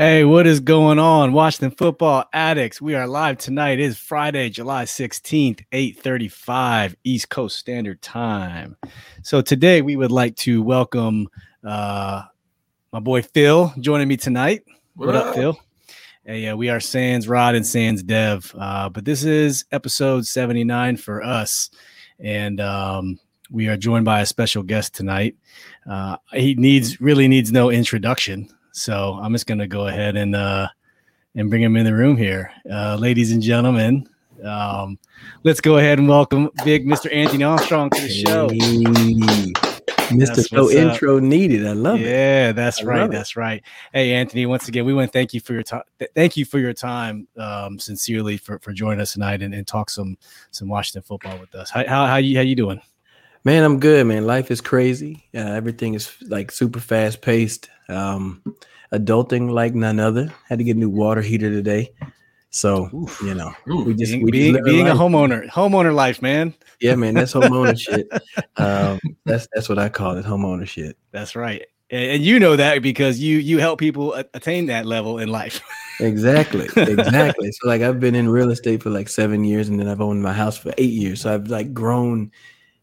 Hey, what is going on? Washington football addicts. We are live tonight. It is Friday, July 16th, 8:35 East Coast Standard Time. So today we would like to welcome uh my boy Phil joining me tonight. What, what up, up, Phil? Hey, yeah, we are Sans Rod and Sans Dev. Uh, but this is episode 79 for us. And um we are joined by a special guest tonight. Uh, he needs really needs no introduction. So I'm just gonna go ahead and uh, and bring him in the room here, uh, ladies and gentlemen. Um, let's go ahead and welcome Big Mr. Anthony Armstrong to the show. Hey, Mr. No intro up. needed. I love yeah, it. Yeah, that's I right. That's right. Hey, Anthony. Once again, we want to thank you for your time. thank you for your time, um, sincerely for, for joining us tonight and, and talk some some Washington football with us. How how, how you how you doing? Man, I'm good, man. Life is crazy. Uh, everything is like super fast paced. Um, adulting like none other. Had to get a new water heater today. So Oof. you know, we just being, we being, being a homeowner, homeowner life, man. Yeah, man, that's homeowner shit. Um, that's that's what I call it, homeowner shit. That's right, and, and you know that because you you help people attain that level in life. exactly, exactly. so like I've been in real estate for like seven years, and then I've owned my house for eight years. So I've like grown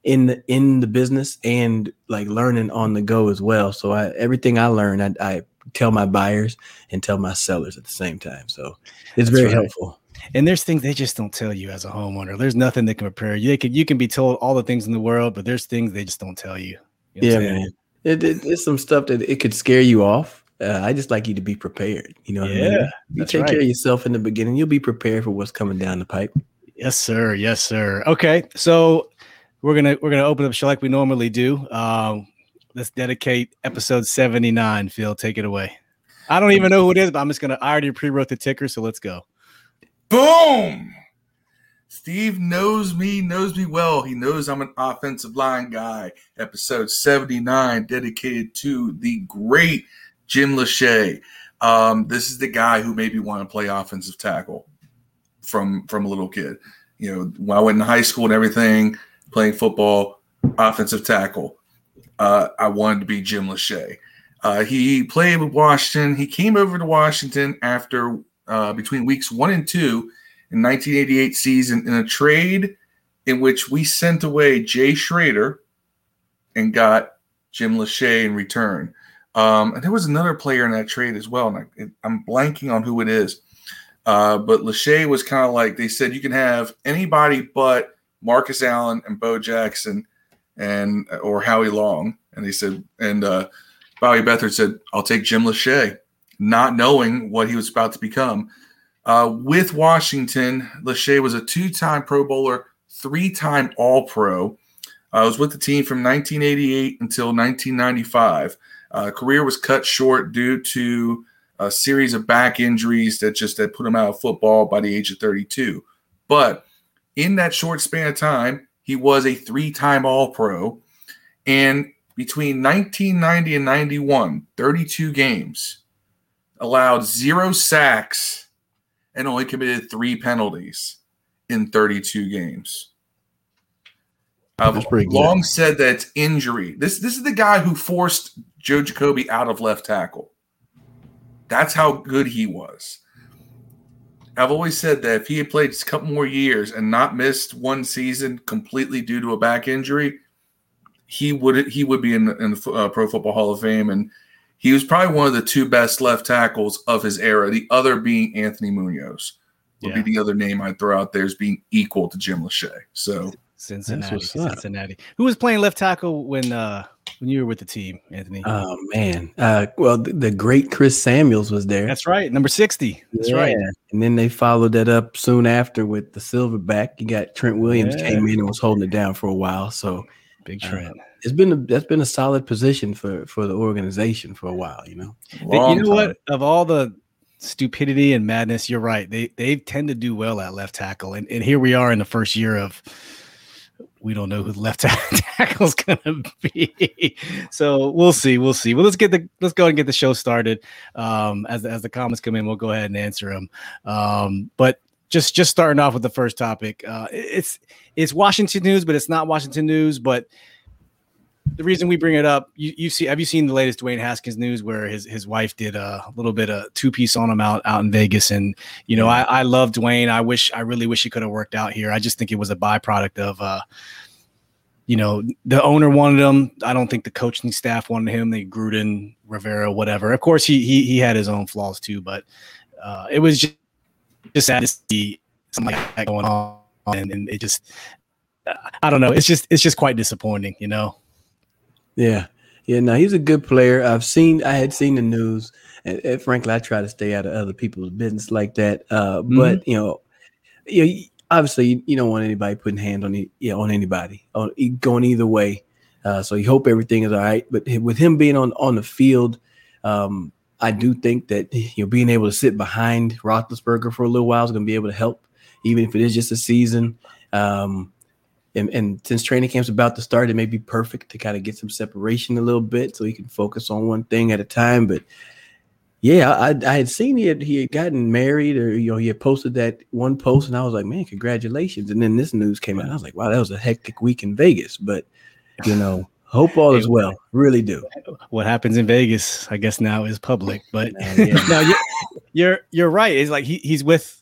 in the in the business and like learning on the go as well. So I everything I learn, I, I tell my buyers and tell my sellers at the same time. So it's That's very right. helpful. And there's things they just don't tell you as a homeowner. There's nothing that can prepare you. They can you can be told all the things in the world, but there's things they just don't tell you. you know yeah, man. It, it, it's some stuff that it could scare you off. Uh, I just like you to be prepared. You know, yeah, I mean? you take right. care of yourself in the beginning. You'll be prepared for what's coming down the pipe. Yes, sir. Yes, sir. Okay, so we're gonna we're gonna open up show like we normally do. Um, let's dedicate episode 79. Phil, take it away. I don't even know who it is, but I'm just gonna I already pre-wrote the ticker, so let's go. Boom! Steve knows me, knows me well. He knows I'm an offensive line guy. Episode 79, dedicated to the great Jim Lachey. Um, this is the guy who made me want to play offensive tackle from from a little kid. You know, when I went in high school and everything, playing football, offensive tackle. Uh, I wanted to be Jim Lachey. Uh, he played with Washington. He came over to Washington after uh, between weeks one and two in 1988 season in a trade in which we sent away Jay Schroeder and got Jim Lachey in return. Um, and there was another player in that trade as well. And I, am blanking on who it is. Uh, but Lachey was kind of like they said you can have anybody but Marcus Allen and Bo Jackson and or Howie Long. And he said, and uh, Bobby Beathard said, I'll take Jim Lachey, not knowing what he was about to become. Uh, with Washington, Lachey was a two-time Pro Bowler, three-time All-Pro. I uh, was with the team from 1988 until 1995. Uh, career was cut short due to a series of back injuries that just that put him out of football by the age of 32. But in that short span of time, he was a three time All Pro. And between 1990 and 91, 32 games, allowed zero sacks and only committed three penalties in 32 games. I've long said that injury. This this is the guy who forced Joe Jacoby out of left tackle. That's how good he was. I've always said that if he had played a couple more years and not missed one season completely due to a back injury, he would he would be in, in the uh, Pro Football Hall of Fame, and he was probably one of the two best left tackles of his era. The other being Anthony Munoz would yeah. be the other name I'd throw out there as being equal to Jim Lachey. So Cincinnati, Cincinnati. Who was playing left tackle when uh when you were with the team, Anthony? Oh man, uh, well the, the, great Chris Samuels was there. That's right, number sixty. That's yeah. right. And then they followed that up soon after with the silverback. You got Trent Williams yeah. came in and was holding it down for a while. So big uh, Trent. Uh, it's been a, that's been a solid position for for the organization for a while. You know. Long you know time. what? Of all the stupidity and madness, you're right. They they tend to do well at left tackle, and and here we are in the first year of we don't know who the left tackle is going to be. so we'll see. We'll see. Well, let's get the let's go ahead and get the show started. Um, as as the comments come in, we'll go ahead and answer them. Um, but just just starting off with the first topic, uh, it's it's Washington news, but it's not Washington news. But the reason we bring it up, you you see, have you seen the latest Dwayne Haskins news where his his wife did a little bit of two piece on him out out in Vegas, and you know, I I love Dwayne. I wish I really wish he could have worked out here. I just think it was a byproduct of. uh you know, the owner wanted him. I don't think the coaching staff wanted him. They Gruden, Rivera, whatever. Of course, he he he had his own flaws too, but uh, it was just just sad to see something like that going on, and, and it just I don't know. It's just it's just quite disappointing, you know. Yeah, yeah. No, he's a good player. I've seen. I had seen the news, and, and frankly, I try to stay out of other people's business like that. Uh, mm-hmm. But you know, you know, obviously, you, you, don't want anybody putting hand on you know, on anybody, on going either way. Uh, so you hope everything is all right. But with him being on on the field, um, I do think that you know being able to sit behind Roethlisberger for a little while is going to be able to help, even if it is just a season. Um, and, and since training camp's about to start, it may be perfect to kind of get some separation a little bit so he can focus on one thing at a time. But yeah, I, I had seen he had he had gotten married or you know he had posted that one post and I was like, man, congratulations. And then this news came out. I was like, wow, that was a hectic week in Vegas. But you know, hope all is well. Really do. What happens in Vegas, I guess now is public. But yeah. no, you're, you're you're right. It's like he, he's with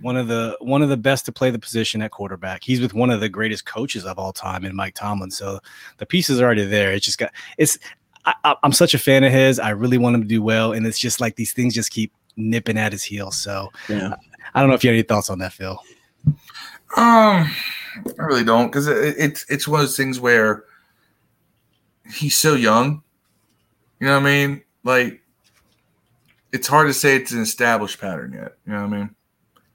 one of the one of the best to play the position at quarterback. He's with one of the greatest coaches of all time in Mike Tomlin. So the pieces are already there. It's just got it's. I, am such a fan of his. I really want him to do well, and it's just like these things just keep nipping at his heels. So yeah. I don't know if you have any thoughts on that, Phil. Um, I really don't because it, it's it's one of those things where he's so young. You know what I mean? Like it's hard to say it's an established pattern yet. You know what I mean?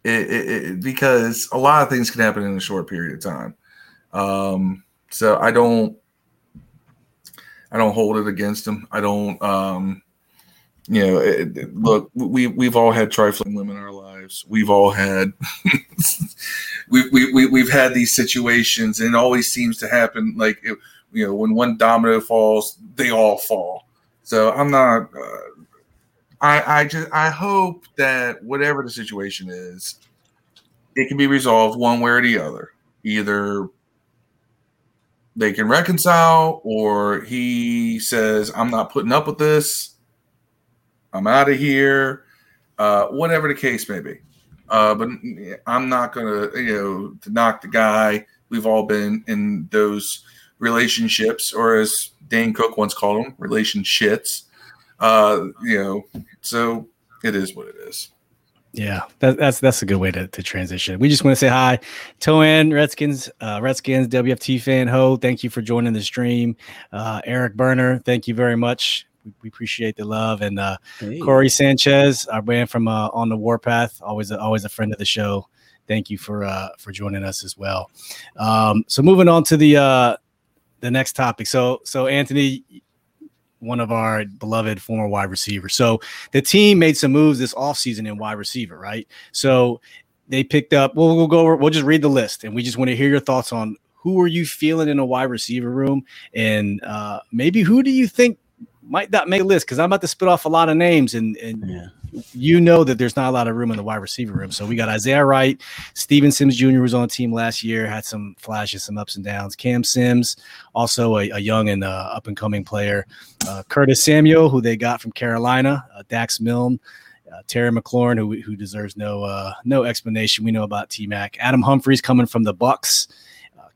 It, it, it, because a lot of things can happen in a short period of time. Um, so I don't, I don't hold it against him. I don't, um, you know, it, look, we we've all had trifling women in our lives. We've all had, we, we, we, we've had these situations, and it always seems to happen. Like, you know, when one domino falls, they all fall. So I'm not. Uh, I, I just I hope that whatever the situation is, it can be resolved one way or the other. Either they can reconcile, or he says, "I'm not putting up with this. I'm out of here." Uh, whatever the case may be. Uh, but I'm not gonna, you know, to knock the guy. We've all been in those relationships, or as Dane Cook once called them, relationships uh, you know, so it is what it is. Yeah, that, that's that's a good way to, to transition. We just want to say hi, Toan Redskins, uh, Redskins WFT fan ho. Thank you for joining the stream. Uh, Eric Burner, thank you very much. We, we appreciate the love. And uh, hey. Corey Sanchez, our man from uh, on the Warpath, always a, always a friend of the show. Thank you for uh, for joining us as well. Um, so moving on to the uh, the next topic. So so Anthony, one of our beloved former wide receivers. So the team made some moves this offseason in wide receiver, right? So they picked up, well, we'll go, over, we'll just read the list and we just want to hear your thoughts on who are you feeling in a wide receiver room and uh, maybe who do you think might not make a list because I'm about to spit off a lot of names, and, and yeah. You know that there's not a lot of room in the wide receiver room. So we got Isaiah Wright, Steven Sims Jr. was on the team last year, had some flashes, some ups and downs. Cam Sims, also a, a young and uh, up and coming player. Uh, Curtis Samuel, who they got from Carolina. Uh, Dax Milne. Uh, Terry McLaurin, who, who deserves no uh, no explanation. We know about T Mac. Adam Humphries coming from the Bucks.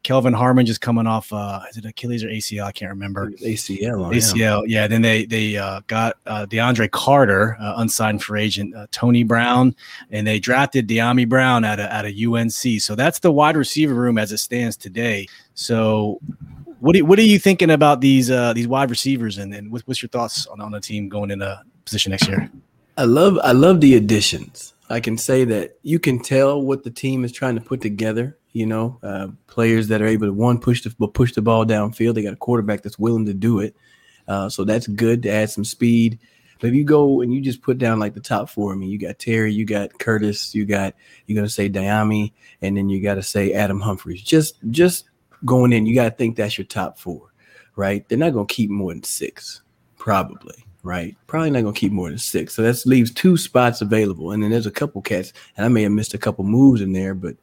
Kelvin Harmon just coming off uh is it Achilles or ACL? I can't remember. ACL. ACL. Yeah. Then they they uh, got uh, DeAndre Carter, uh, unsigned free agent, uh, Tony Brown, and they drafted Dyami Brown out of out of UNC. So that's the wide receiver room as it stands today. So what do what are you thinking about these uh these wide receivers and and what's, what's your thoughts on on the team going into position next year? I love I love the additions. I can say that you can tell what the team is trying to put together you know, uh, players that are able to one push the push the ball downfield. They got a quarterback that's willing to do it, uh, so that's good to add some speed. But if you go and you just put down like the top four, I mean, you got Terry, you got Curtis, you got you're gonna say Dyami, and then you got to say Adam Humphries. Just just going in, you got to think that's your top four, right? They're not gonna keep more than six, probably right? Probably not gonna keep more than six. So that leaves two spots available. And then there's a couple cats, and I may have missed a couple moves in there, but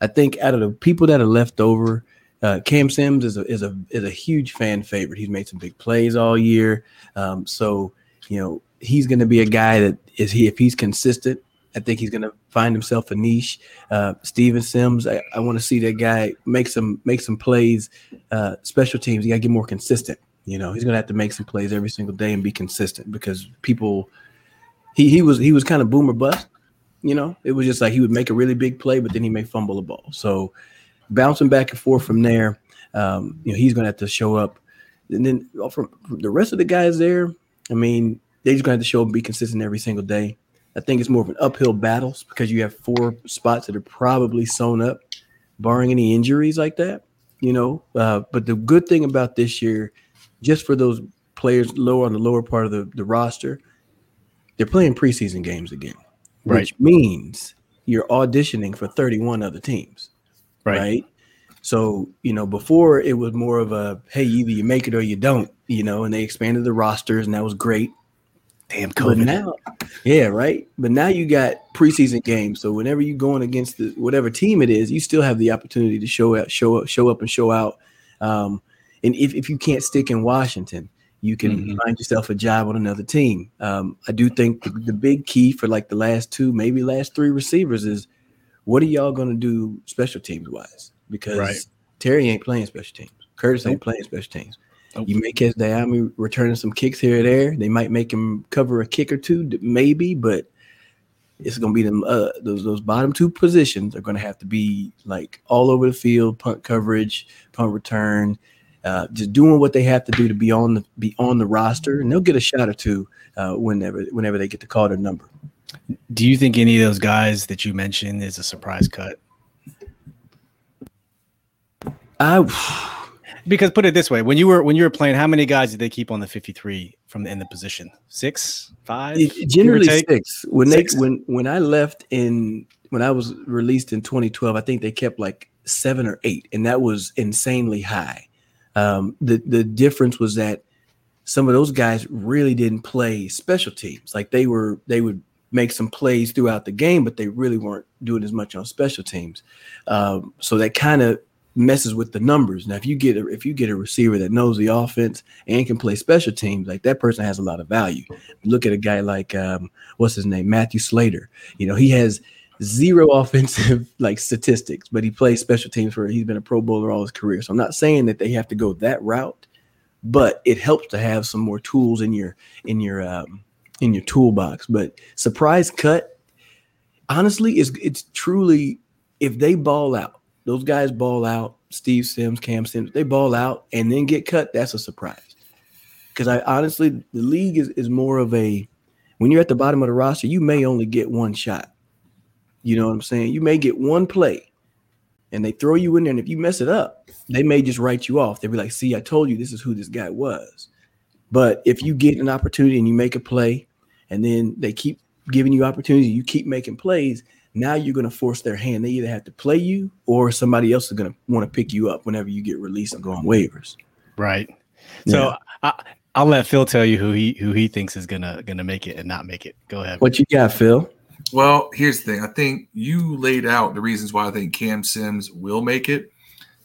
I think out of the people that are left over, uh, Cam Sims is a is a is a huge fan favorite. He's made some big plays all year. Um, so you know he's to be a guy that is he if he's consistent. I think he's going to find himself a niche. Uh, Steven Sims, I, I want to see that guy make some make some plays. Uh, special teams, he got to get more consistent. You know, he's to have to make some plays every single day and be consistent because people. He he was he was kind of boomer bust. You know, it was just like he would make a really big play, but then he may fumble a ball. So bouncing back and forth from there, um, you know, he's to have to show up. And then from the rest of the guys there, I mean, they're just to have to show up and be consistent every single day. I think it's more of an uphill battle because you have four spots that are probably sewn up, barring any injuries like that. You know, uh, but the good thing about this year, just for those players lower on the lower part of the, the roster, they're playing preseason games again, Right. which means you're auditioning for 31 other teams Right. right? So, you know, before it was more of a hey, either you make it or you don't, you know, and they expanded the rosters and that was great. Damn But COVID. now, yeah, right. But now you got preseason games. So whenever you're going against the whatever team it is, you still have the opportunity to show out, show up, show up and show out. Um, and if, if you can't stick in Washington, you can Mhm. find yourself a job on another team. Um, I do think the, the big key for like the last two, maybe last three receivers is what are y'all going to do special teams wise? Because Right. Terry ain't playing special teams. Curtis ain't playing special teams. Nope. You may catch Dyami returning some kicks here or there. They might make him cover a kick or two, maybe, but it's going to be them. Uh, those those bottom two positions are going to have to be like all over the field, punt coverage, punt return, uh, just doing what they have to do to be on the be on the roster, and they'll get a shot or two uh, whenever whenever they get to call their number. Do you think any of those guys that you mentioned is a surprise cut? I Because put it this way, when you were when you were playing, how many guys did they keep on the 53 from the in the position? Six, five? It- generally six. When Six? they when when I left in when I was released in 2012, I think they kept like seven or eight, and that was insanely high. Um, the the difference was that some of those guys really didn't play special teams. Like they were they would make some plays throughout the game, but they really weren't doing as much on special teams. Um, so that kind of messes with the numbers. Now, if you get a, if you get a receiver that knows the offense and can play special teams, like that person has a lot of value. Look at a guy like um, what's his name, Matthew Slater. You know, he has zero offensive like statistics, but he plays special teams for. He's been a Pro Bowler all his career. So I'm not saying that they have to go that route, but it helps to have some more tools in your in your um, in your toolbox. But surprise cut, honestly, is it's truly if they ball out, those guys ball out. Steve Sims, Cam Sims, they ball out and then get cut. That's a surprise. Because I honestly, the league is, is more of a when you're at the bottom of the roster, you may only get one shot. You know what I'm saying? You may get one play and they throw you in there. And if you mess it up, they may just write you off. They'll be like, see, I told you this is who this guy was. But if you get an opportunity and you make a play and then they keep giving you opportunities, you keep making plays, now you're going to force their hand. They either have to play you or somebody else is going to want to pick you up whenever you get released and go on waivers. Right. So I, I'll let Phil tell you who he who he thinks is gonna gonna make it and not make it. Go ahead. What you got, Phil? Well, here's the thing. I think you laid out the reasons why I think Cam Sims will make it.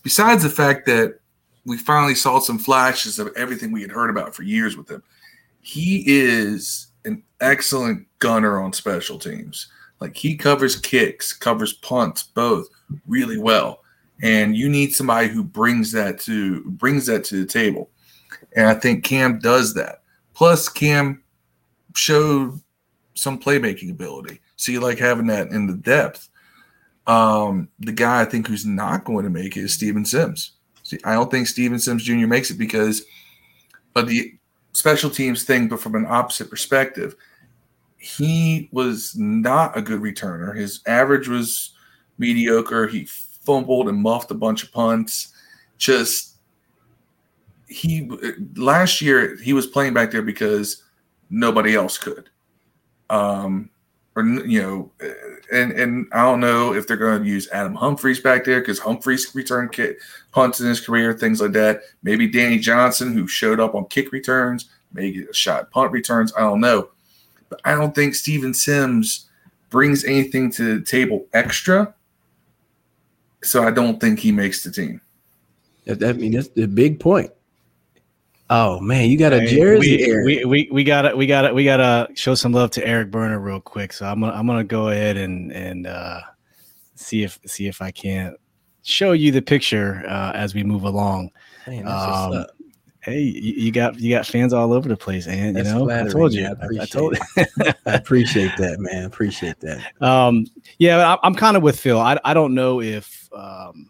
Besides the fact that we finally saw some flashes of everything we had heard about for years with him, he is an excellent gunner on special teams. Like he covers kicks, covers punts, both really well. And you need somebody who brings that to brings that to the table. And I think Cam does that. Plus, Cam showed some playmaking ability. So you like having that in the depth. Um, the guy I think who's not going to make it is Steven Sims. See, I don't think Steven Sims Jr. makes it because of the special teams thing, but from an opposite perspective. He was not a good returner. His average was mediocre. He fumbled and muffed a bunch of punts. Just he last year he was playing back there because nobody else could. Um, or you know, eh, and and I don't know if they're going to use Adam Humphries back there because Humphries return kick punts in his career, things like that. Maybe Danny Johnson, who showed up on kick returns, maybe a shot punt returns. I don't know, but I don't think Steven Sims brings anything to the table extra. So I don't think he makes the team. I mean, that's the big point. Oh man, you got a jersey. We, we, we, we gotta we gotta we gotta show some love to Eric Burner real quick. So I'm gonna I'm gonna go ahead and and uh, see if see if I can't show you the picture uh, as we move along. Man, Um, hey, you, you got you got fans all over the place, and you know I told you. I I, told. I appreciate that, man. Appreciate that. um, yeah, I, I'm kind of with Phil. I I don't know if um,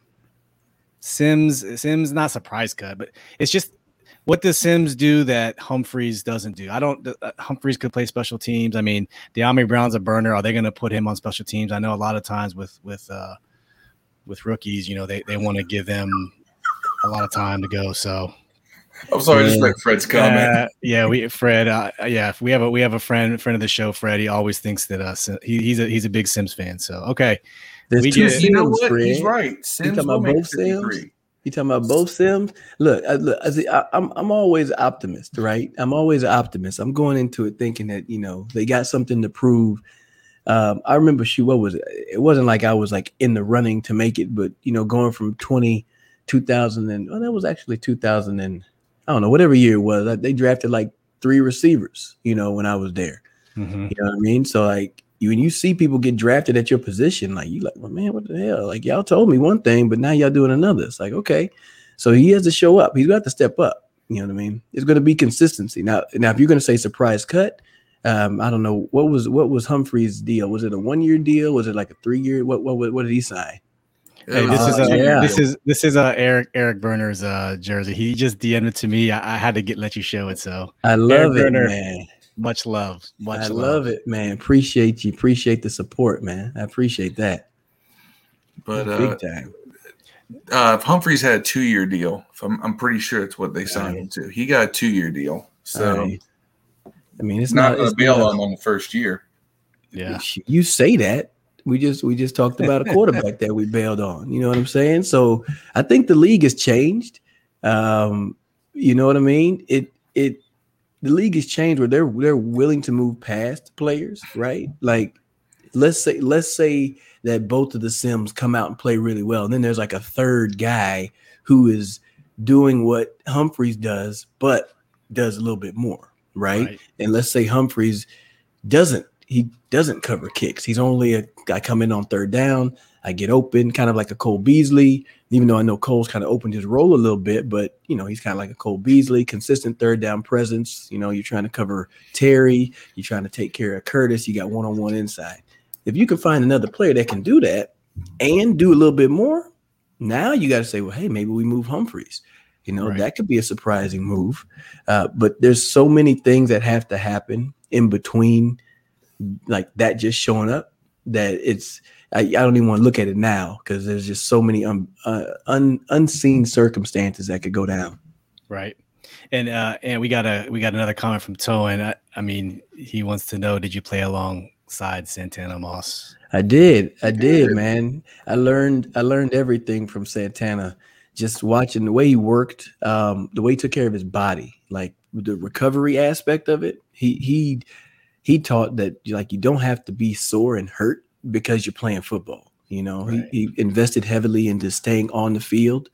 Sims Sims not surprise cut, but it's just what does Sims do that Humphries doesn't do? I don't. Uh, Humphries could play special teams. I mean, Dyami Brown's a burner. Are they going to put him on special teams? I know a lot of times with with uh, with rookies, you know, they they want to give them a lot of time to go. So I'm sorry, I just Yeah. read Fred's comment. uh, yeah, we Fred. Uh, yeah, we have a we have a friend friend of the show, Fred. He always thinks that uh, he, he's a he's a big Sims fan. So okay, There's We two get- Sims, you know what? Fred. He's right. Sims talking will about make both Sims? 53. You talking about both Sims? Look, I, look, I see, I, I'm I'm always an optimist, right? I'm always an optimist. I'm going into it thinking that you know they got something to prove. Um, I remember she what was it? It wasn't like I was like in the running to make it, but you know, going from 20, 2000 and oh, that was actually 2000 and I don't know whatever year it was. like, They drafted like three receivers, you know, when I was there. Mhm. You know what I mean? So like you when you see people get drafted at your position, like you like, well, man, what the hell? Like y'all told me one thing, but now y'all doing another. It's like, okay. So he has to show up. He's got to step up. You know what I mean? It's going to be consistency. Now, now if you're going to say surprise cut, um, I don't know what was what was Humphrey's deal. Was it a one year deal? Was it like a three year? What what what did he sign? Hey, this was is a a, Uh, yeah. this is this is uh, Eric Eric Burner's uh, jersey. He just DM'd it to me. I, I had to get let you show it. So I love it, Burner. man. Much love, much I love. love it, man. Appreciate you. Appreciate the support, man. I appreciate that. But Big uh, time. uh, Humphries had a two year deal. If I'm, I'm pretty sure it's what they signed him to. He got a two year deal. So All right. I mean, it's not not, going it's to bail on him on the first year. Yeah, you say that we just we just talked about a quarterback that we bailed on you know what i'm saying so i think the league has changed um you know what i mean it it the league has changed where they're they're willing to move past players right like let's say let's say that both of the sims come out and play really well and then there's like a third guy who is doing what humphries does but does a little bit more right, right. and let's say Humphries doesn't he doesn't cover kicks. He's only a guy coming on third down. I get open, kind of like a Cole Beasley. Even though I know Cole's kind of opened his role a little bit, but you know he's kind of like a Cole Beasley, consistent third down presence. You know you're trying to cover Terry, you're trying to take care of Curtis. You got one on one inside. If you can find another player that can do that and do a little bit more, now you got to say, well, hey, maybe we move Humphries. You know Right. that could be a surprising move. Uh, but there's so many things that have to happen in between like that just showing up that it's I, I don't even want to look at it now because there's just so many um, uh, un, unseen circumstances that could go down. Right. And uh and we got a we got another comment from Toan. I, I mean, he wants to know did you play alongside Santana Moss? I did, I did, did. man. I learned I learned everything from Santana. Just watching the way he worked, um, the way he took care of his body, like the recovery aspect of it. He he he taught that like you don't have to be sore and hurt because you're playing football. You know, Right. he, he invested heavily into staying on the field.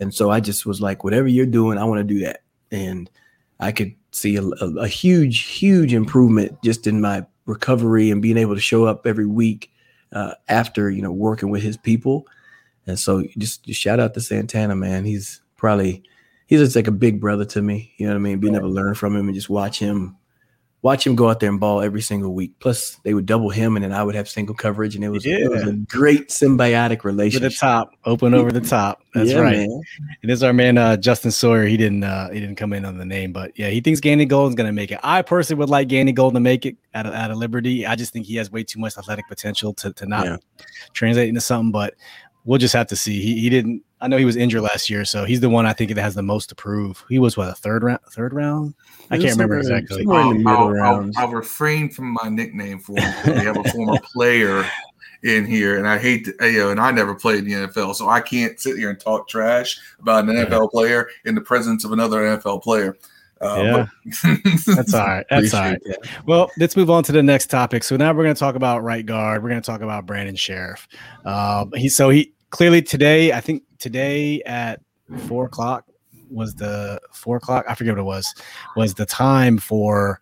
And so I just was like, whatever you're doing, I want to do that. And I could see a, a, a huge, huge improvement just in my recovery and being able to show up every week uh, after, you know, working with his people. And so just, just shout out to Santana, man. He's probably, he's just like a big brother to me. You know what I mean? Being able to learn from him and just watch him watch him go out there and ball every single week. Plus, they would double him, and then I would have single coverage, and it was it was a great symbiotic Over the top, open over the top. That's Yeah, right. man. And this is our man uh, Justin Sawyer. He didn't uh, he didn't come in on the name, but yeah, he thinks Gandy Golden's gonna make it. I personally would like Gandy Golden to make it out of out of Liberty. I just think he has way too much athletic potential to, to not Yeah. translate into something, but we'll just have to see. He, he didn't I know he was injured last year, so he's the one I think that has the most to prove. He was what a third round third round? I can't remember somewhere- exactly. somewhere in the I'll, middle I'll- I'll refrain from my nickname for him. 'cause We have a former player in here, and I hate to, you know, and I never played in the NFL, so I can't sit here and talk trash about an NFL player in the presence of another NFL player. Uh, but- That's all right. That's all right. That. Well, let's move on to the next topic. So now we're going to talk about right guard. We're going to talk about Brandon Scherff. Uh, he so he clearly today, I think today at four o'clock was the four o'clock. I forget what it was. Was the time for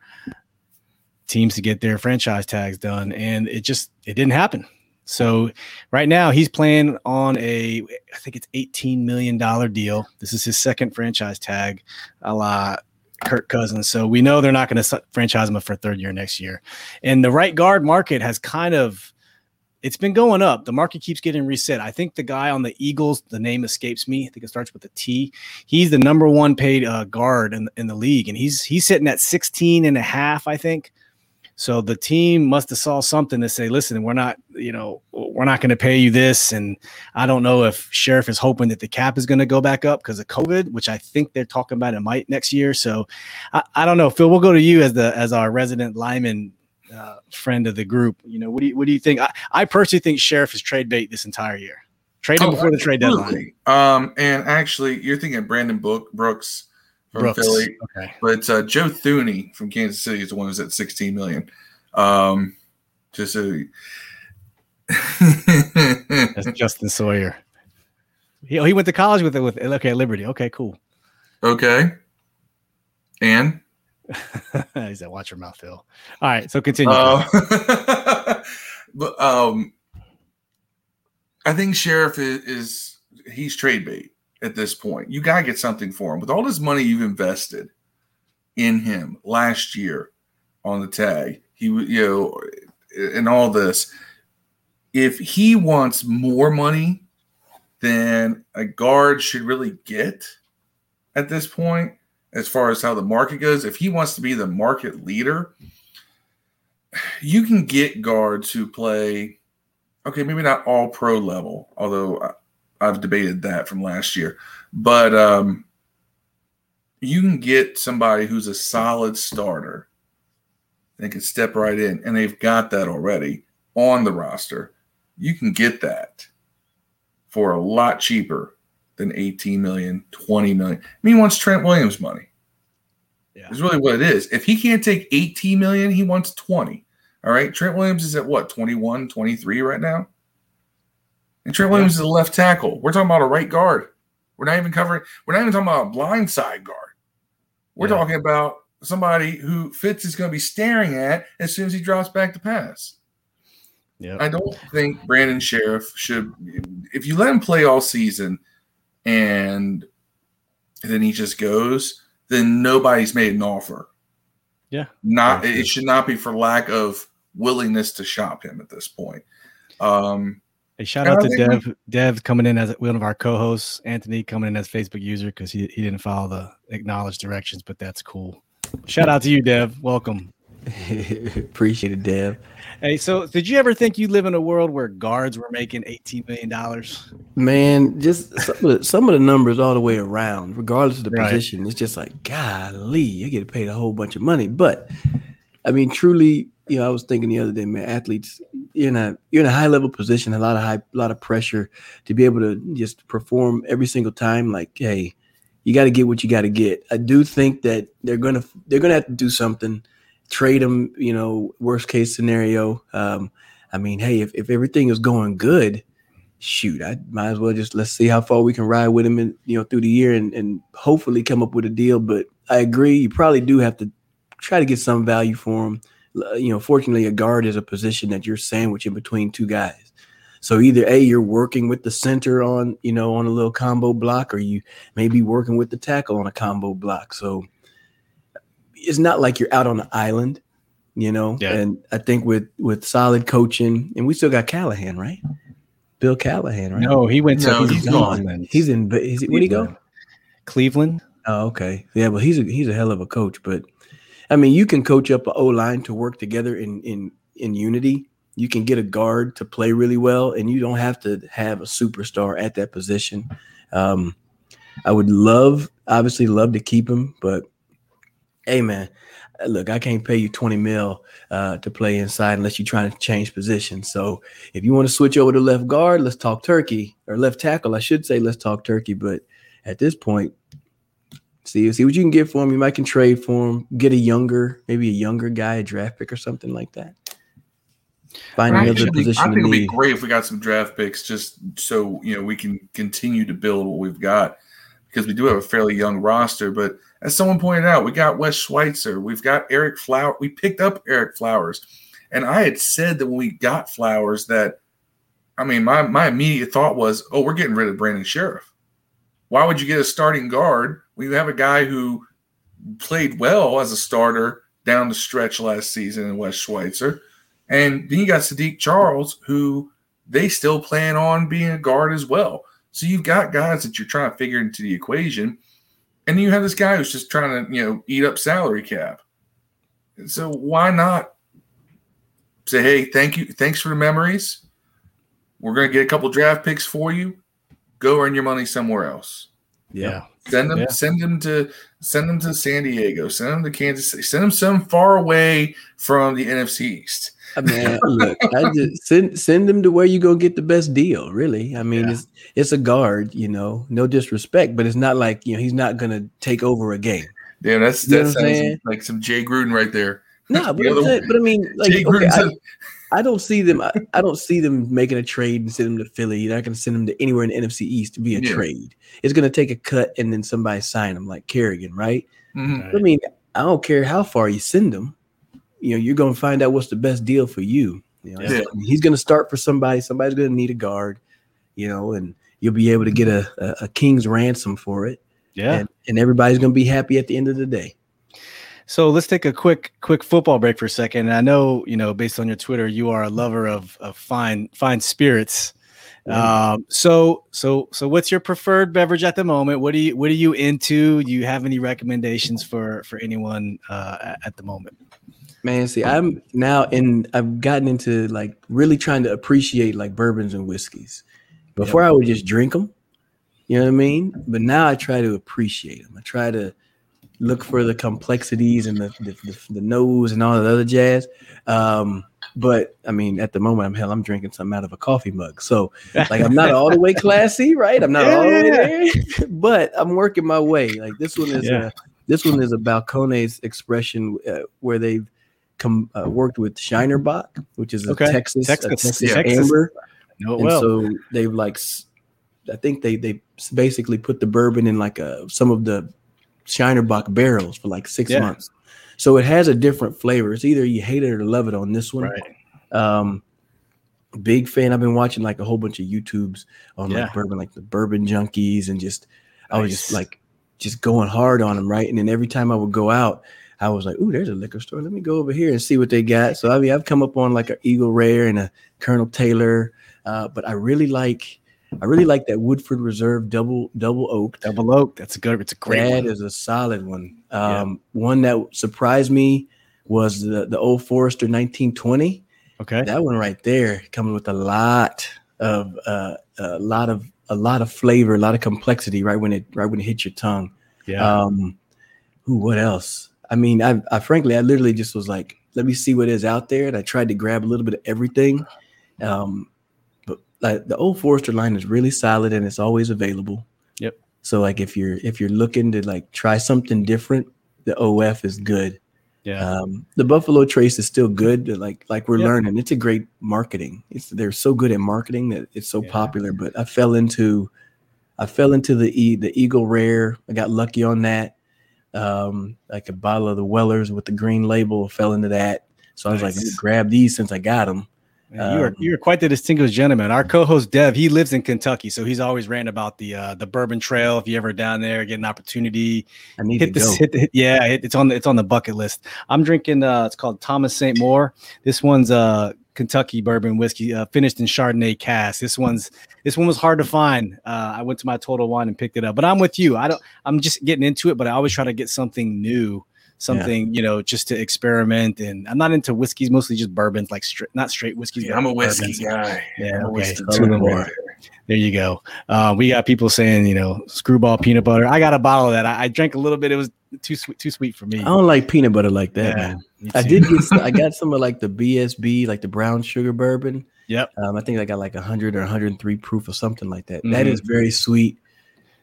teams to get their franchise tags done, and it just it didn't happen. So right now he's playing on a I think it's eighteen million dollar deal. This is his second franchise tag, a la Kirk Cousins. So we know they're not going to franchise him for third year next year. And the right guard market has kind of it's been going up. The market keeps getting reset. I think the guy on the Eagles, the name escapes me. I think it starts with a T. He's the number one paid uh, guard in, in the league, and he's he's sitting at 16 and a half, I think. So the team must have saw something to say, listen, we're not, you know, we're not going to pay you this. And I don't know if Scherff is hoping that the cap is going to go back up because of COVID, which I think they're talking about it might next year. So I, I, don't know. Phil, we'll go to you as the as our resident lineman uh, friend of the group. You know, what do you what do you think? I, I personally think Scherff is trade bait this entire year. Trade him oh, before the trade deadline. Um, and actually, you're thinking Brandon Book Brooks from Brooks. Philly. Okay. But uh, Joe Thuney from Kansas City is the one who's at 16 million. Um, just so That's Justin Sawyer. He, he went to college with it with okay Liberty. Okay, cool. Okay. And he said, "Watch your mouth, Phil." All right, so continue. Uh, but um, I think Scherff is, is he's trade bait at this point. You got to get something for him. With all this money you've invested in him last year on the tag, he would, you know, and all this, if he wants more money than a guard should really get at this point, as far as how the market goes, if he wants to be the market leader, you can get guards who play okay, maybe not all pro level, although I've debated that from last year. But um, you can get somebody who's a solid starter and can step right in, and they've got that already on the roster. You can get that for a lot cheaper than 18 million, 20 million. I mean, he wants Trent Williams money. Yeah. Is really what it is. If he can't take 18 million, he wants 20. All right. Trent Williams is at what, 21, 23 right now? And Trent Williams yeah. is a left tackle. We're talking about a right guard. We're not even covering, we're not even talking about a blind side guard. We're yeah. talking about somebody who Fitz is going to be staring at as soon as he drops back to pass. Yeah. I don't think Brandon Scherff should if you let him play all season and then he just goes, then nobody's made an offer. Yeah. Not it should not be for lack of willingness to shop him at this point. Um Hey, shout out to Dev. We, Dev coming in as one of our co-hosts. Anthony coming in as Facebook user because he, he didn't follow the acknowledged directions, but that's cool. Shout out to you, Dev. Welcome. Appreciate it, Dev. Hey, so did you ever think you live in a world where guards were making eighteen million dollars? Man, just some of, the, some of, the, numbers all the way around, regardless of the right. position, it's just like, golly, you get paid a whole bunch of money. But I mean, truly, you know, I was thinking the other day, man, athletes, you're in a you're in a high level position, a lot of high, a lot of pressure to be able to just perform every single time. Like, hey, you got to get what you got to get. I do think that they're gonna they're gonna have to do something, trade them. You know, worst case scenario. Um, I mean, hey, if, if everything is going good, shoot, I might as well just let's see how far we can ride with him, and you know, through the year, and and hopefully come up with a deal. But I agree, you probably do have to try to get some value for him you know, fortunately, a guard is a position that you're sandwiching between two guys. So either a you're working with the center on you know on a little combo block, or you may be working with the tackle on a combo block. So it's not like you're out on the island, you know. Yeah. And I think with with solid coaching, and we still got Callahan, right? Bill Callahan, right? No, he went to no, he's, he's gone. He's in. Is he, where'd he go? Cleveland. Oh, okay. Yeah, but he's a he's a hell of a coach. But I mean, you can coach up an O line to work together in in in unity. You can get a guard to play really well, and you don't have to have a superstar at that position. Um, I would love, obviously, love to keep him, but hey, man, look, I can't pay you 20 mil uh, to play inside unless you're trying to change position. So if you want to switch over to left guard, let's talk turkey or left tackle. I should say let's talk turkey, but at this point, See, see what you can get for him. You might can trade for him. Get a younger, maybe a younger guy, a draft pick or something like that. Find another position. I think it'd be great if we got some draft picks, just so you know we can continue to build what we've got. because we do have a fairly young roster. But as someone pointed out, we got Wes Schweitzer, we've got Ereck Flower. We picked up Ereck Flowers, and I had said that when we got Flowers that, I mean, my my immediate thought was, oh, we're getting rid of Brandon Scherff. Why would you get a starting guard when you have a guy who played well as a starter down the stretch last season in Wes Schweitzer? And then you got Saahdiq Charles, who they still plan on being a guard as well. So you've got guys that you're trying to figure into the equation. And then you have this guy who's just trying to, you know, eat up salary cap. So why not say, hey, thank you, thanks for the memories. We're going to get a couple draft picks for you. Go earn your money somewhere else. Yeah. Send them, Yeah. send them to send them to San Diego, send them to Kansas City, send them some far away from the NFC East. I mean, look, I just send send them to where you gonna get the best deal. Really, I mean, Yeah. it's it's a guard, you know, no disrespect, but it's not like you know he's not gonna take over a game. Damn, that's You that sounds like some Jay Gruden right there. No, but, The I'm other- but I mean, like, Jay okay, I, I don't see them. I, I don't see them making a trade and send them to Philly. You're not going to send them to anywhere in the NFC East to be a Yeah. trade. It's going to take a cut and then somebody sign them like Kerrigan, right? Mhm. I mean, I don't care how far you send them. You know, you're going to find out what's the best deal for you. You know, Yeah. he's going to start for somebody. Somebody's going to need a guard. You know, and you'll be able to get a, a, a king's ransom for it. Yeah. And, and everybody's going to be happy at the end of the day. So let's take a quick quick football break for a second. And I know, you know, based on your Twitter, you are a lover of of fine fine spirits. Um, so so so what's your preferred beverage at the moment? What do you what are you into? Do you have any recommendations for for anyone uh at the moment? Man, see, I'm now in. I've gotten into like really trying to appreciate like bourbons and whiskeys. Before I would just drink them, you know what I mean. But now I try to appreciate them. I try to look for the complexities and the the, the, the nose and all the other jazz. Um, but I mean, at the moment, I'm hell. I'm drinking something out of a coffee mug, so like I'm not all the way classy, right? I'm not all the way there, but I'm working my way. Like this one is Yeah. a this one is a Balcones expression uh, where they've come uh, worked with Shiner Bock, which is a Okay. Texas, a Texas. Texas Yeah. Amber, No, and well, so they've like, I think they they basically put the bourbon in like a some of the Shiner Bock barrels for like six Yeah. months. So it has a different flavor. It's either you hate it or love it on this one. right. Um, big fan. I've been watching like a whole bunch of YouTubes on Yeah. like bourbon, like the bourbon junkies, and just I was just like just going hard on them, right? And then every time I would go out, I was like, "Ooh, there's a liquor store. Let me go over here and see what they got." So I mean, I've come up on like an Eagle Rare and a Colonel Taylor, uh, but I really like, I really like that Woodford Reserve double double oak. Double oak. That's a good. It's a great That one. is a solid one. Yeah. Um, One that surprised me was the the Old Forester 1920 Okay. that one right there coming with a lot of uh, a lot of a lot of flavor, a lot of complexity right when it right when it hits your tongue. Yeah. Um, ooh, what else? I mean, I, I frankly, I literally just was like, let me see what is out there, and I tried to grab a little bit of everything. Um, but like the old Forester line is really solid and it's always available. Yep. So like if you're if you're looking to like try something different, the OF is good. yeah. Um, the Buffalo Trace is still good. but Like like we're Yep. learning, it's a great marketing. It's they're so good at marketing that it's so Yeah. popular. But I fell into, I fell into the e the Eagle Rare. I got lucky on that. Um, like a bottle of the Wellers with the green label fell into that. So I was like, Nice. grab these since I got them. Man, you are um, you are quite the distinguished gentleman. Our co-host Dev, he lives in Kentucky, so he's always ranting about the uh, the Bourbon Trail. If you ever down there, get an opportunity, I need hit to go. this. Hit the, yeah, it, it's on the it's on the bucket list. I'm drinking. Uh, it's called Thomas S. Moore. This one's uh Kentucky bourbon whiskey, uh, finished in Chardonnay cask. This one's this one was hard to find. Uh, I went to my Total Wine and picked it up. But I'm with you. I don't. I'm just getting into it, but I always try to get something new. Something you know, just to experiment, and I'm not into whiskeys. Mostly just bourbons, like straight, not straight whiskeys. Yeah, I'm a whiskey bourbons. guy. Yeah, I'm okay. Two more. There you go. Uh, we got people saying, you know, screwball peanut butter. I got a bottle of that. I, I drank a little bit. It was too sweet, too sweet for me. I don't like peanut butter like that, Yeah, man. I did get some, I got some of like the BSB, like the brown sugar bourbon. Yep. Um, I think I got like 100 or 103 proof or something like that. That Mhm. is very sweet.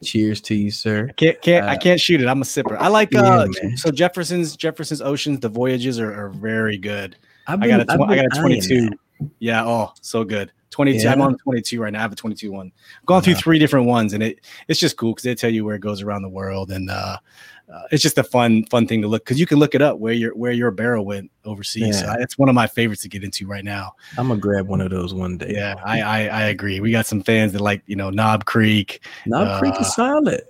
Cheers to you, sir. Can't can't I Uh, can't shoot it. I'm a sipper. I like uh man. so Jefferson's Jefferson's Oceans, the voyages are, are very good. I've I got a I've tw- I got a 22. Yeah. Oh, so good. 22. Yeah. I'm on 22 right now. I have a 22 one. I've gone through three different ones, and it it's just cool because they tell you where it goes around the world, and uh, uh, it's just a fun fun thing to look because you can look it up where your where your barrel went overseas. So Yeah. I, it's one of my favorites to get into right now. I'm gonna grab one of those one day. Yeah, I, I I agree. We got some fans that like you know Knob Creek. Knob Creek Uh, is solid.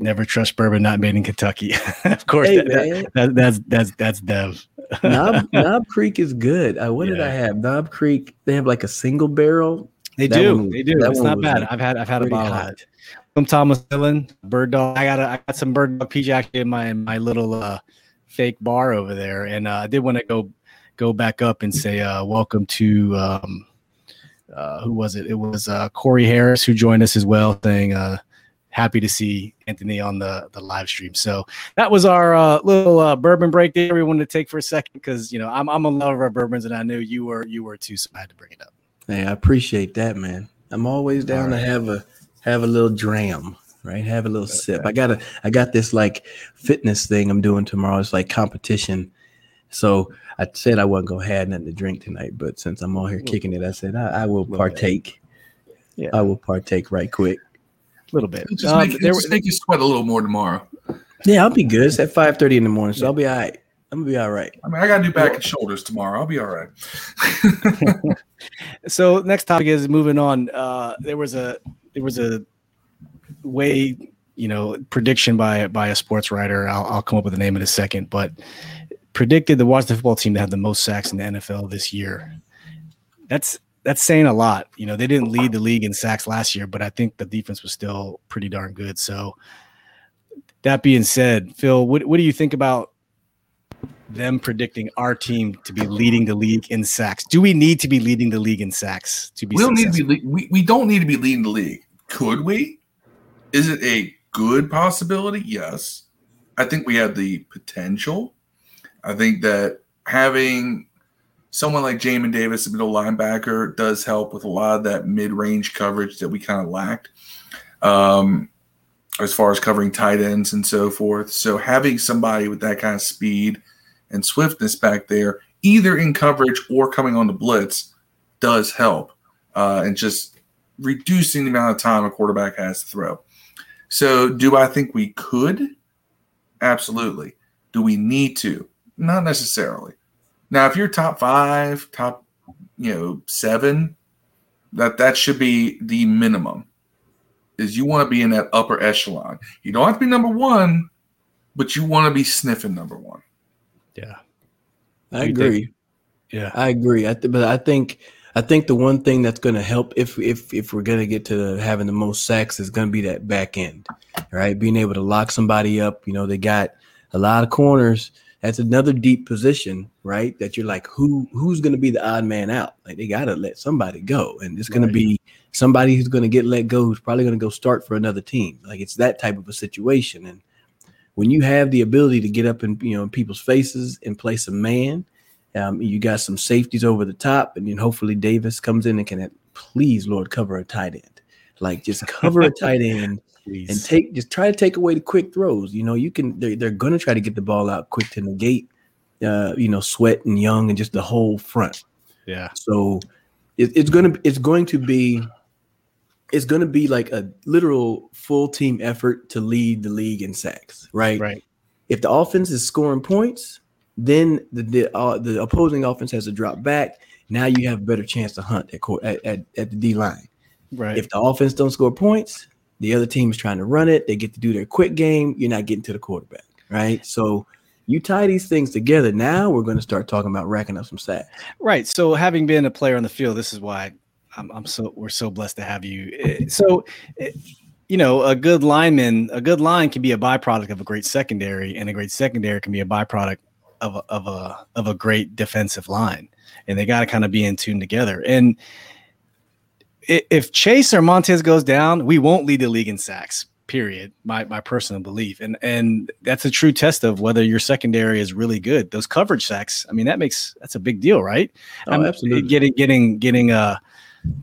Never trust bourbon not made in Kentucky. of course, Hey, that, that- that- that's that's that's Dev. Knob Knob Creek is good. Uh, what did I have? Knob Creek. They have like a single barrel. They That do. one- they do. that It's not bad. like, I've had I've had a bottle of hot. From Thomas Dillon, Bird Dog. I got a, I got some Bird Dog peach actually in my in my little uh, fake bar over there, and uh, I did want to go go back up and say uh, welcome to um, uh, who was it? It was uh, Corey Harris who joined us as well, saying uh, happy to see Anthony on the the live stream. So that was our uh, little uh, bourbon break there. We wanted to take for a second because you know I'm I'm a lover of bourbons, and I knew you were you were too, so I had to bring it up. Hey, I appreciate that, man. I'm always down to have a have a little dram, right? Have a little sip. I got a I got this like fitness thing I'm doing tomorrow. It's like competition. So I said I wasn't gonna have nothing to drink tonight, but since I'm on here kicking it, I said I, I will partake. Yeah. I will partake right quick. A little bit. Just, Uh, make, there just make you sweat a little more tomorrow. Yeah, I'll be good. It's at five thirty in the morning, so I'll be all right. I'm gonna be all right. I mean, I got to do back and shoulders tomorrow. I'll be all right. so next topic is moving on. Uh, there was a there was a way you know prediction by by a sports writer. I'll, I'll come up with the name in a second, but predicted the Washington football team to have the most sacks in the NFL this year. That's that's saying a lot. You know, they didn't lead the league in sacks last year, but I think the defense was still pretty darn good. So that being said, Phil, what what do you think about them predicting our team to be leading the league in sacks. Do we need to be leading the league in sacks to be we don't need to be. We, we don't need to be leading the league. Could we? Is it a good possibility? Yes. I think we have the potential. I think that having someone like Jamin Davis, a middle linebacker, does help with a lot of that mid-range coverage that we kind of lacked, um, as far as covering tight ends and so forth. So having somebody with that kind of speed and swiftness back there, either in coverage or coming on the blitz, does help, uh, and just reducing the amount of time a quarterback has to throw. So, do I think we could? Absolutely. Do we need to? Not necessarily. Now, if you're top five, top, you know, seven, that that should be the minimum. Is you want to be in that upper echelon. You don't have to be number one, but you want to be sniffing number one. Yeah. I You think- agree. Yeah. I agree. I th- but I think I think the one thing that's going to help if if if we're going to get to having the most sacks is going to be that back end, right? Being able to lock somebody up. You know, they got a lot of corners. That's another deep position, right? That you're like, who who's going to be the odd man out? Like they got to let somebody go, and it's going Right. to be somebody who's going to get let go. Who's probably going to go start for another team. Like it's that type of a situation, and when you have the ability to get up in you know in people's faces and place a man um, you got some safeties over the top, and then hopefully Davis comes in and can please, Lord, cover a tight end. Like just cover a tight end and take just try to take away the quick throws. You know, you can they're, they're going to try to get the ball out quick to negate, uh, you know, Sweat and Young and just the whole front. yeah. So it, it's gonna it's going to be it's going to be like a literal full team effort to lead the league in sacks, right? Right. if the offense is scoring points, then the the, uh, the opposing offense has to drop back. Now you have a better chance to hunt at court, at, at, at the D line. Right. If the offense don't score points, the other team is trying to run it. They get to do their quick game. You're not getting to the quarterback, right? So you tie these things together. Now we're going to start talking about racking up some sacks. Right. So having been a player on the field, this is why I'm, I'm so we're so blessed to have you. Eh, So, eh, you know, a good lineman, a good line can be a byproduct of a great secondary, and a great secondary can be a byproduct of a, of a of a great defensive line, and they got to kind of be in tune together. And if Chase or Montez goes down, we won't lead the league in sacks. Period. My my personal belief, and and that's a true test of whether your secondary is really good. Those coverage sacks, I mean, that makes that's a big deal, right? Oh, I'm absolutely. getting getting getting uh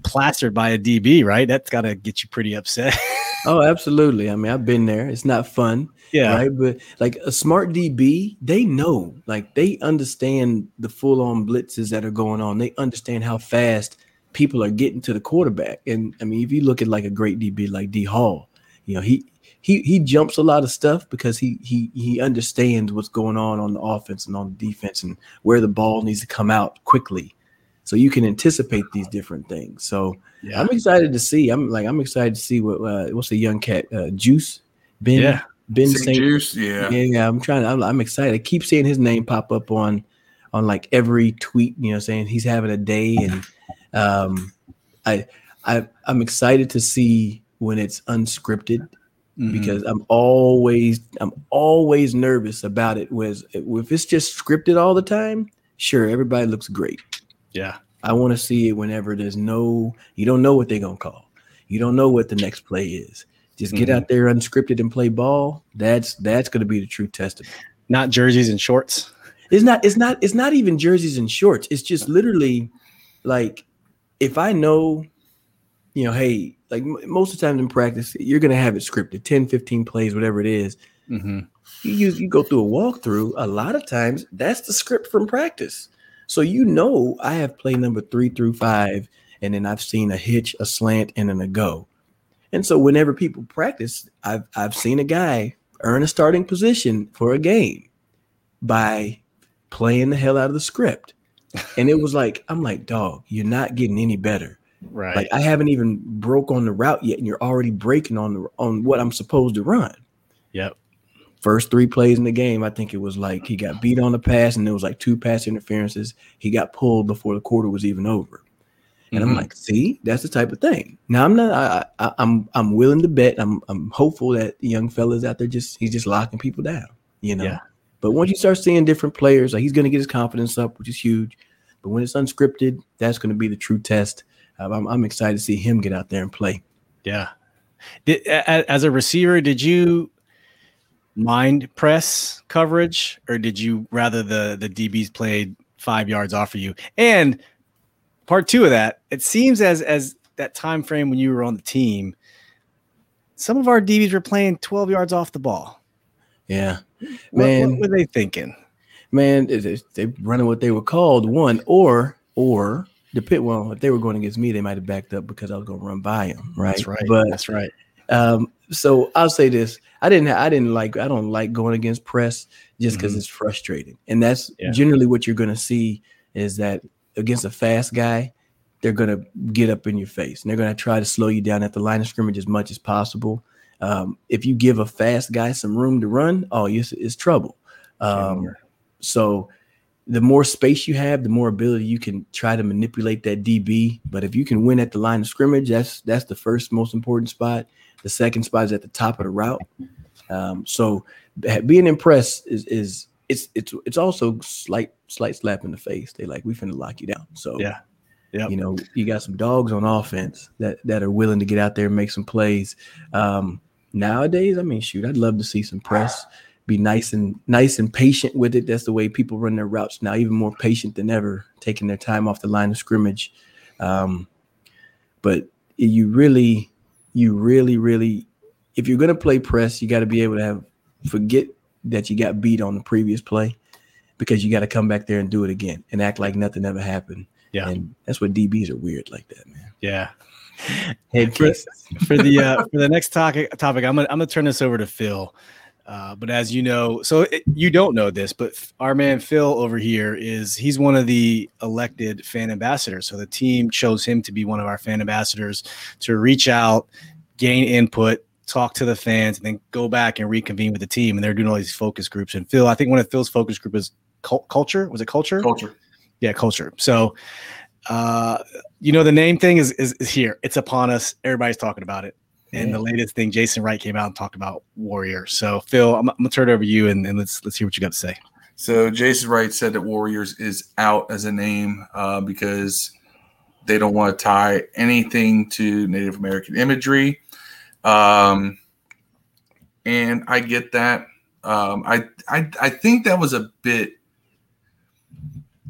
plastered by a DB, right? That's got to get you pretty upset. oh, absolutely. I mean, I've been there. It's not fun. Yeah. Right. But like a smart DB, they know, like they understand the full on blitzes that are going on. They understand how fast people are getting to the quarterback. And I mean, if you look at like a great DB like D Hall, you know, he he he jumps a lot of stuff because he he he understands what's going on on the offense and on the defense and where the ball needs to come out quickly so you can anticipate these different things. So yeah. I'm excited to see. I'm like I'm excited to see what uh, what's the young cat uh, Juice Ben yeah. Ben Saint Juice. Yeah, yeah. I'm trying. I'm, I'm excited. I keep seeing his name pop up on on like every tweet. You know, saying he's having a day, and um, I I I'm excited to see when it's unscripted mm-hmm. because I'm always I'm always nervous about it. Was if it's just scripted all the time, sure, everybody looks great. Yeah. I want to see it whenever there's no, you don't know what they're going to call. You don't know what the next play is. Just get mm-hmm. out there unscripted and play ball. That's that's going to be the true testament. Not jerseys and shorts. It's not it's not it's not even jerseys and shorts. It's just literally like if I know you know, hey, like most of the times in practice, you're going to have it scripted 10, 15 plays, whatever it is. Mm-hmm. You use, you go through a walkthrough. A lot of times, that's the script from practice. So you know I have play number three through five, and then I've seen a hitch, a slant, and then a go. And so whenever people practice, I've I've seen a guy earn a starting position for a game by playing the hell out of the script. And it was like, I'm like, dog, you're not getting any better. Right. Like I haven't even broke on the route yet, and you're already breaking on the on what I'm supposed to run. Yep first three plays in the game, I think it was like he got beat on the pass, and there was like two pass interferences. He got pulled before the quarter was even over. And mm-hmm. I'm like, see, that's the type of thing. Now I'm not. I, I, I'm I'm willing to bet. I'm I'm hopeful that the young fella's out there just he's just locking people down. You know. Yeah. But once you start seeing different players, like he's going to get his confidence up, which is huge. But when it's unscripted, that's going to be the true test. Uh, I'm, I'm excited to see him get out there and play. Yeah. Did, as a receiver, did you mind press coverage, or did you rather the the DBs played five yards off of you? And part two of that, it seems as as that time frame when you were on the team, some of our DBs were playing 12 yards off the ball. Yeah. Man, what, what were they thinking? Man, they running what they were called one, or or the pit. Well, if they were going against me, they might have backed up because I was going to run by them. Right. That's right. But that's right. Um, so I'll say this: I didn't, I didn't like, I don't like going against press just because mm-hmm. it's frustrating, and that's yeah. generally what you're going to see is that against a fast guy, they're going to get up in your face and they're going to try to slow you down at the line of scrimmage as much as possible. Um, if you give a fast guy some room to run, oh, it's, it's trouble. Um, so the more space you have, the more ability you can try to manipulate that DB. But if you can win at the line of scrimmage, that's that's the first most important spot. The second spot is at the top of the route. Um, so being impressed is is it's it's it's also slight slight slap in the face. They like we finna lock you down. So yeah, yeah. You know, you got some dogs on offense that that are willing to get out there and make some plays. Um, nowadays, I mean, shoot, I'd love to see some press. Be nice and nice and patient with it. That's the way people run their routes now, even more patient than ever, taking their time off the line of scrimmage. Um, but you really you really, really, if you're gonna play press, you got to be able to have forget that you got beat on the previous play because you got to come back there and do it again and act like nothing ever happened. Yeah, and that's what DBs are weird like that, man. Yeah. Head for, for the uh, for the next topic topic, I'm gonna I'm gonna turn this over to Phil. Uh, but as you know, so it, you don't know this, but our man Phil over here is he's one of the elected fan ambassadors. So the team chose him to be one of our fan ambassadors to reach out, gain input, talk to the fans, and then go back and reconvene with the team. And they're doing all these focus groups. And Phil, I think one of Phil's focus group is culture. Was it culture? Culture. Yeah, culture. So, uh, you know, the name thing is, is is here. It's upon us. Everybody's talking about it. And the latest thing, Jason Wright came out and talked about Warriors. So Phil, I'm, I'm gonna turn it over to you and, and, let's let's hear what you got to say. So Jason Wright said that Warriors is out as a name uh, because they don't want to tie anything to Native American imagery. Um, and I get that. Um, I, I I think that was a bit.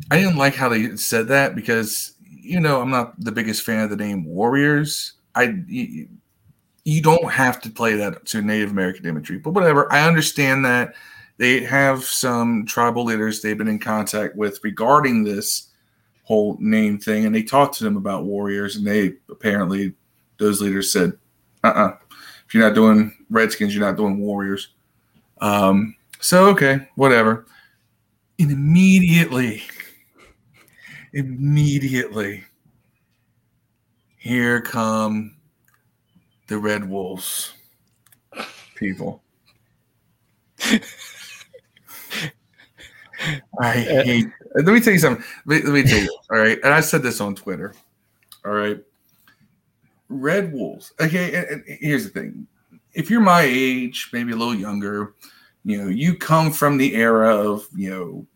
I didn't like how they said that because you know, I'm not the biggest fan of the name Warriors. I you, don't have to play that to Native American imagery, but whatever. I understand that they have some tribal leaders they've been in contact with regarding this whole name thing, and they talked to them about warriors, and they apparently those leaders said, "Uh, uh if you're not doing Redskins, you're not doing Warriors." Um, so okay, whatever. And immediately, immediately, here come the Red Wolves people. I hate. Let me tell you something. Let me, let me tell you. All right, and I said this on Twitter. All right, Red Wolves. Okay, and, and here's the thing: if you're my age, maybe a little younger, you know, you come from the era of you know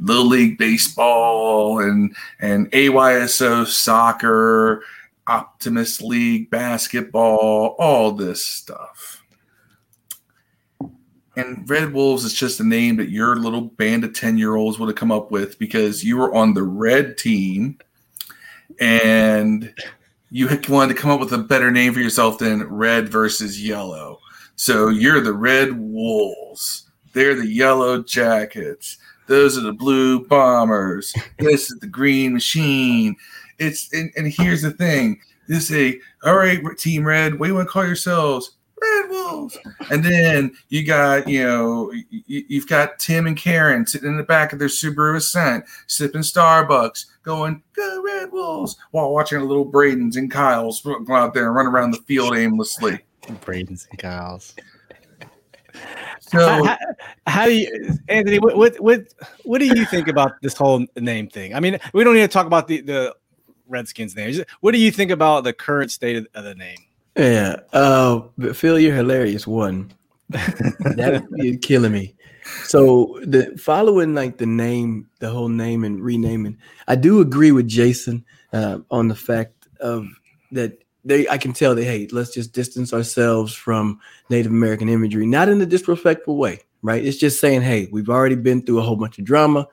little league baseball and and AYSO soccer, Optimist League basketball, all this stuff and Red Wolves is just a name that your little band of 10 year olds would have come up with because you were on the red team and you wanted to come up with a better name for yourself than red versus yellow. So you're the Red Wolves. They're the yellow jackets. Those are the blue bombers. This is the green machine. It's and, and here's the thing. This is a all right, team red. What do you want to call yourselves? Red Wolves. And then you got, you know, you've got Tim and Karen sitting in the back of their Subaru Ascent, sipping Starbucks, going, go Red Wolves, while watching a little Braden's and Kyle's go out there and run around the field aimlessly. Braden's and Kyle's. So, how, how, do you, Anthony? What, what what what do you think about this whole name thing? I mean, we don't need to talk about the the Redskins name. What do you think about the current state of the name? Yeah. Uh, but Phil, you're hilarious. One, that is killing me. So the following like the name, the whole name and renaming, I do agree with Jason uh, on the fact of that they. I can tell they hey, let's just distance ourselves from Native American imagery, not in a disrespectful way, right? It's just saying hey, we've already been through a whole bunch of drama.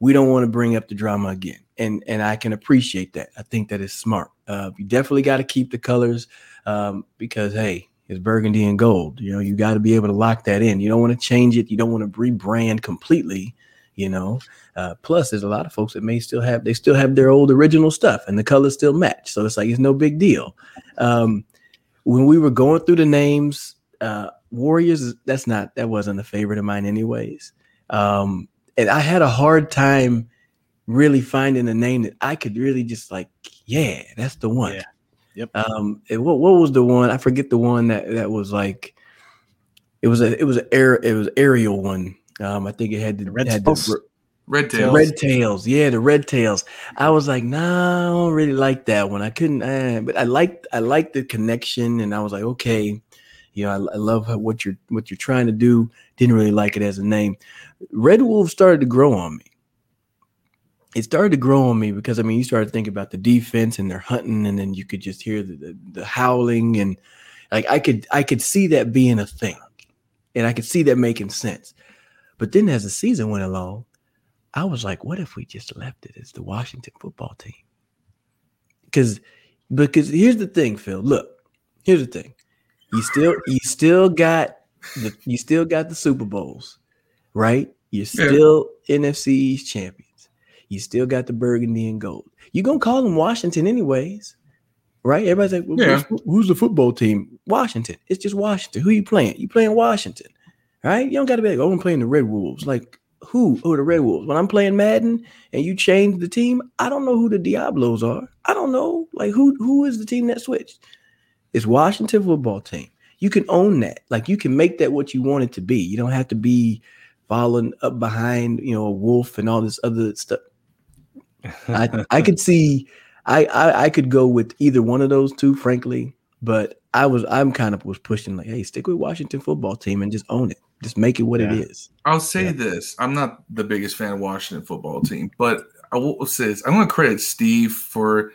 We don't want to bring up the drama again, and and I can appreciate that. I think that is smart. Uh, you definitely got to keep the colors um, because hey, it's burgundy and gold. You know, you got to be able to lock that in. You don't want to change it. You don't want to rebrand completely. You know, uh, plus there's a lot of folks that may still have they still have their old original stuff and the colors still match. So it's like it's no big deal. Um, when we were going through the names, uh, Warriors that's not that wasn't a favorite of mine anyways. Um, and I had a hard time really finding a name that I could really just like, yeah, that's the one. Yeah. Yep. Um, what what was the one? I forget the one that that was like. It was a it was an air it was aerial one. Um, I think it had the, red had the, red tails. Red tails, yeah, the red tails. I was like, nah, I don't really like that one. I couldn't, uh, but I liked I liked the connection, and I was like, okay, you know, I, I love how, what you're what you're trying to do. Didn't really like it as a name. Red Wolf started to grow on me it started to grow on me because I mean, you started thinking about the defense and they're hunting, and then you could just hear the, the, the howling, and like I could I could see that being a thing, and I could see that making sense. But then as the season went along, I was like, what if we just left it as the Washington football team? Because because here's the thing, Phil. Look, here's the thing. You still you still got the you still got the Super Bowls, right? You're still yeah. NFC champion. You still got the burgundy and gold. You're gonna call them Washington anyways, right? Everybody's like, well, yeah. who's, who's, the football team? Washington. It's just Washington. Who you playing? You playing Washington, right? You don't got to be like, oh, I'm playing the Red Wolves. Like who? Are the Red Wolves? When I'm playing Madden and you change the team, I don't know who the Diablos are. I don't know. Like who who is the team that switched? It's Washington football team. You can own that. Like you can make that what you want it to be. You don't have to be following up behind, you know, a wolf and all this other stuff. I I could see I, I I could go with either one of those two, frankly. But I was I'm kind of was pushing like, hey, stick with Washington football team and just own it. Just make it what yeah. it is. I'll say yeah. this: I'm not the biggest fan of Washington football team, but I will say this: I'm going to credit Steve for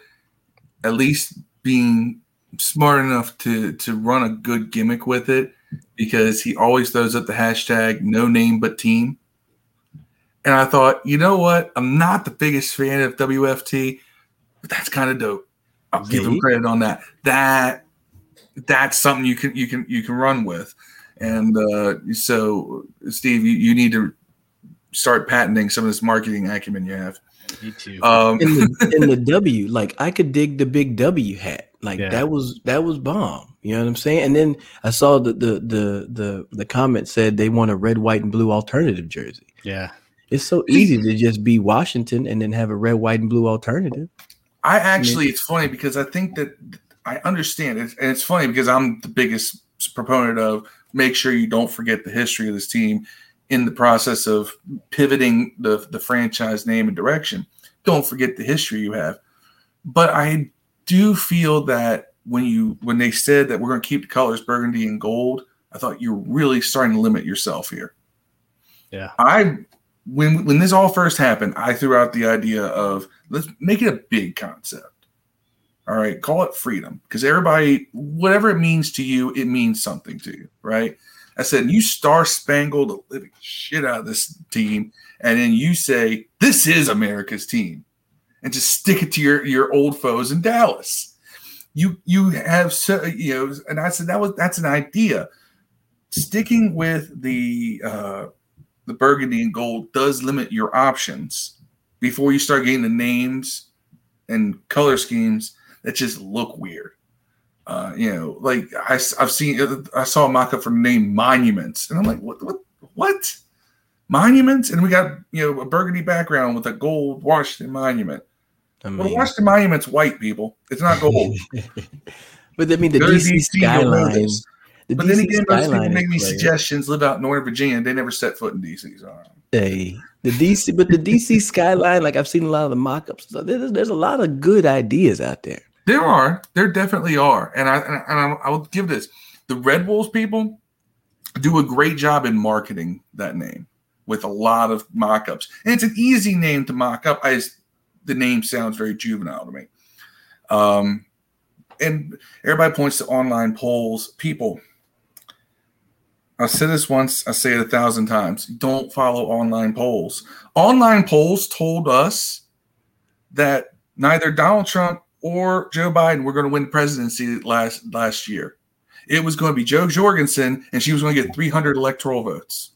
at least being smart enough to to run a good gimmick with it because he always throws up the hashtag no name but team and I thought, you know what? I'm not the biggest fan of WFT, but that's kind of dope. I'll give him credit on that. That that's something you can you can you can run with. And uh, so, Steve, you, you need to start patenting some of this marketing acumen you have. Me too. Um, in the in the W, like I could dig the big W hat. Like Yeah. that was that was bomb. You know what I'm saying? And then I saw the the the the the comment said they want a red, white, and blue alternative jersey. yeah. It's so easy to just be Washington and then have a red, white, and blue alternative. I actually, it's funny because I think that I understand it, and it's funny because I'm the biggest proponent of make sure you don't forget the history of this team in the process of pivoting the the franchise name and direction. Don't forget the history you have. But I do feel that when you when they said that we're going to keep the colors burgundy and gold, I thought you're really starting to limit yourself here. Yeah. I when when this all first happened, I threw out the idea of let's make it a big concept. All right, call it freedom because everybody, whatever it means to you, it means something to you, right? I said, you star spangled the living shit out of this team, and then you say, this is America's team, and just stick it to your your old foes in Dallas. You you have so you know, and I said that was that's an idea. Sticking with the uh, the burgundy and gold does limit your options before you start getting the names and color schemes that just look weird. Uh, you know, like I, have seen, I saw a mock-up for name Monuments, and I'm like, what, what, what? Monuments? And we got you know a burgundy background with a gold Washington monument. I Well, Washington Monument's white, people. It's not gold. but I mean the DC, DC, skyline. The but then DC again, most people make me suggestions. Live out in Northern Virginia, they never set foot in DC. So. Hey, the DC, but the DC skyline, like I've seen a lot of the mock-ups. So there's, there's a lot of good ideas out there. There are, there definitely are, and I and I, and I, I will give this: the Red Wolves people do a great job in marketing that name with a lot of mock-ups, and it's an easy name to mock up. I just, the name sounds very juvenile to me. Um, and everybody points to online polls. People, I've said this once, I say it a thousand times. Don't follow online polls. Online polls told us that neither Donald Trump or Joe Biden were going to win the presidency last last year. It was going to be Jo Jorgensen, and she was going to get 300 electoral votes,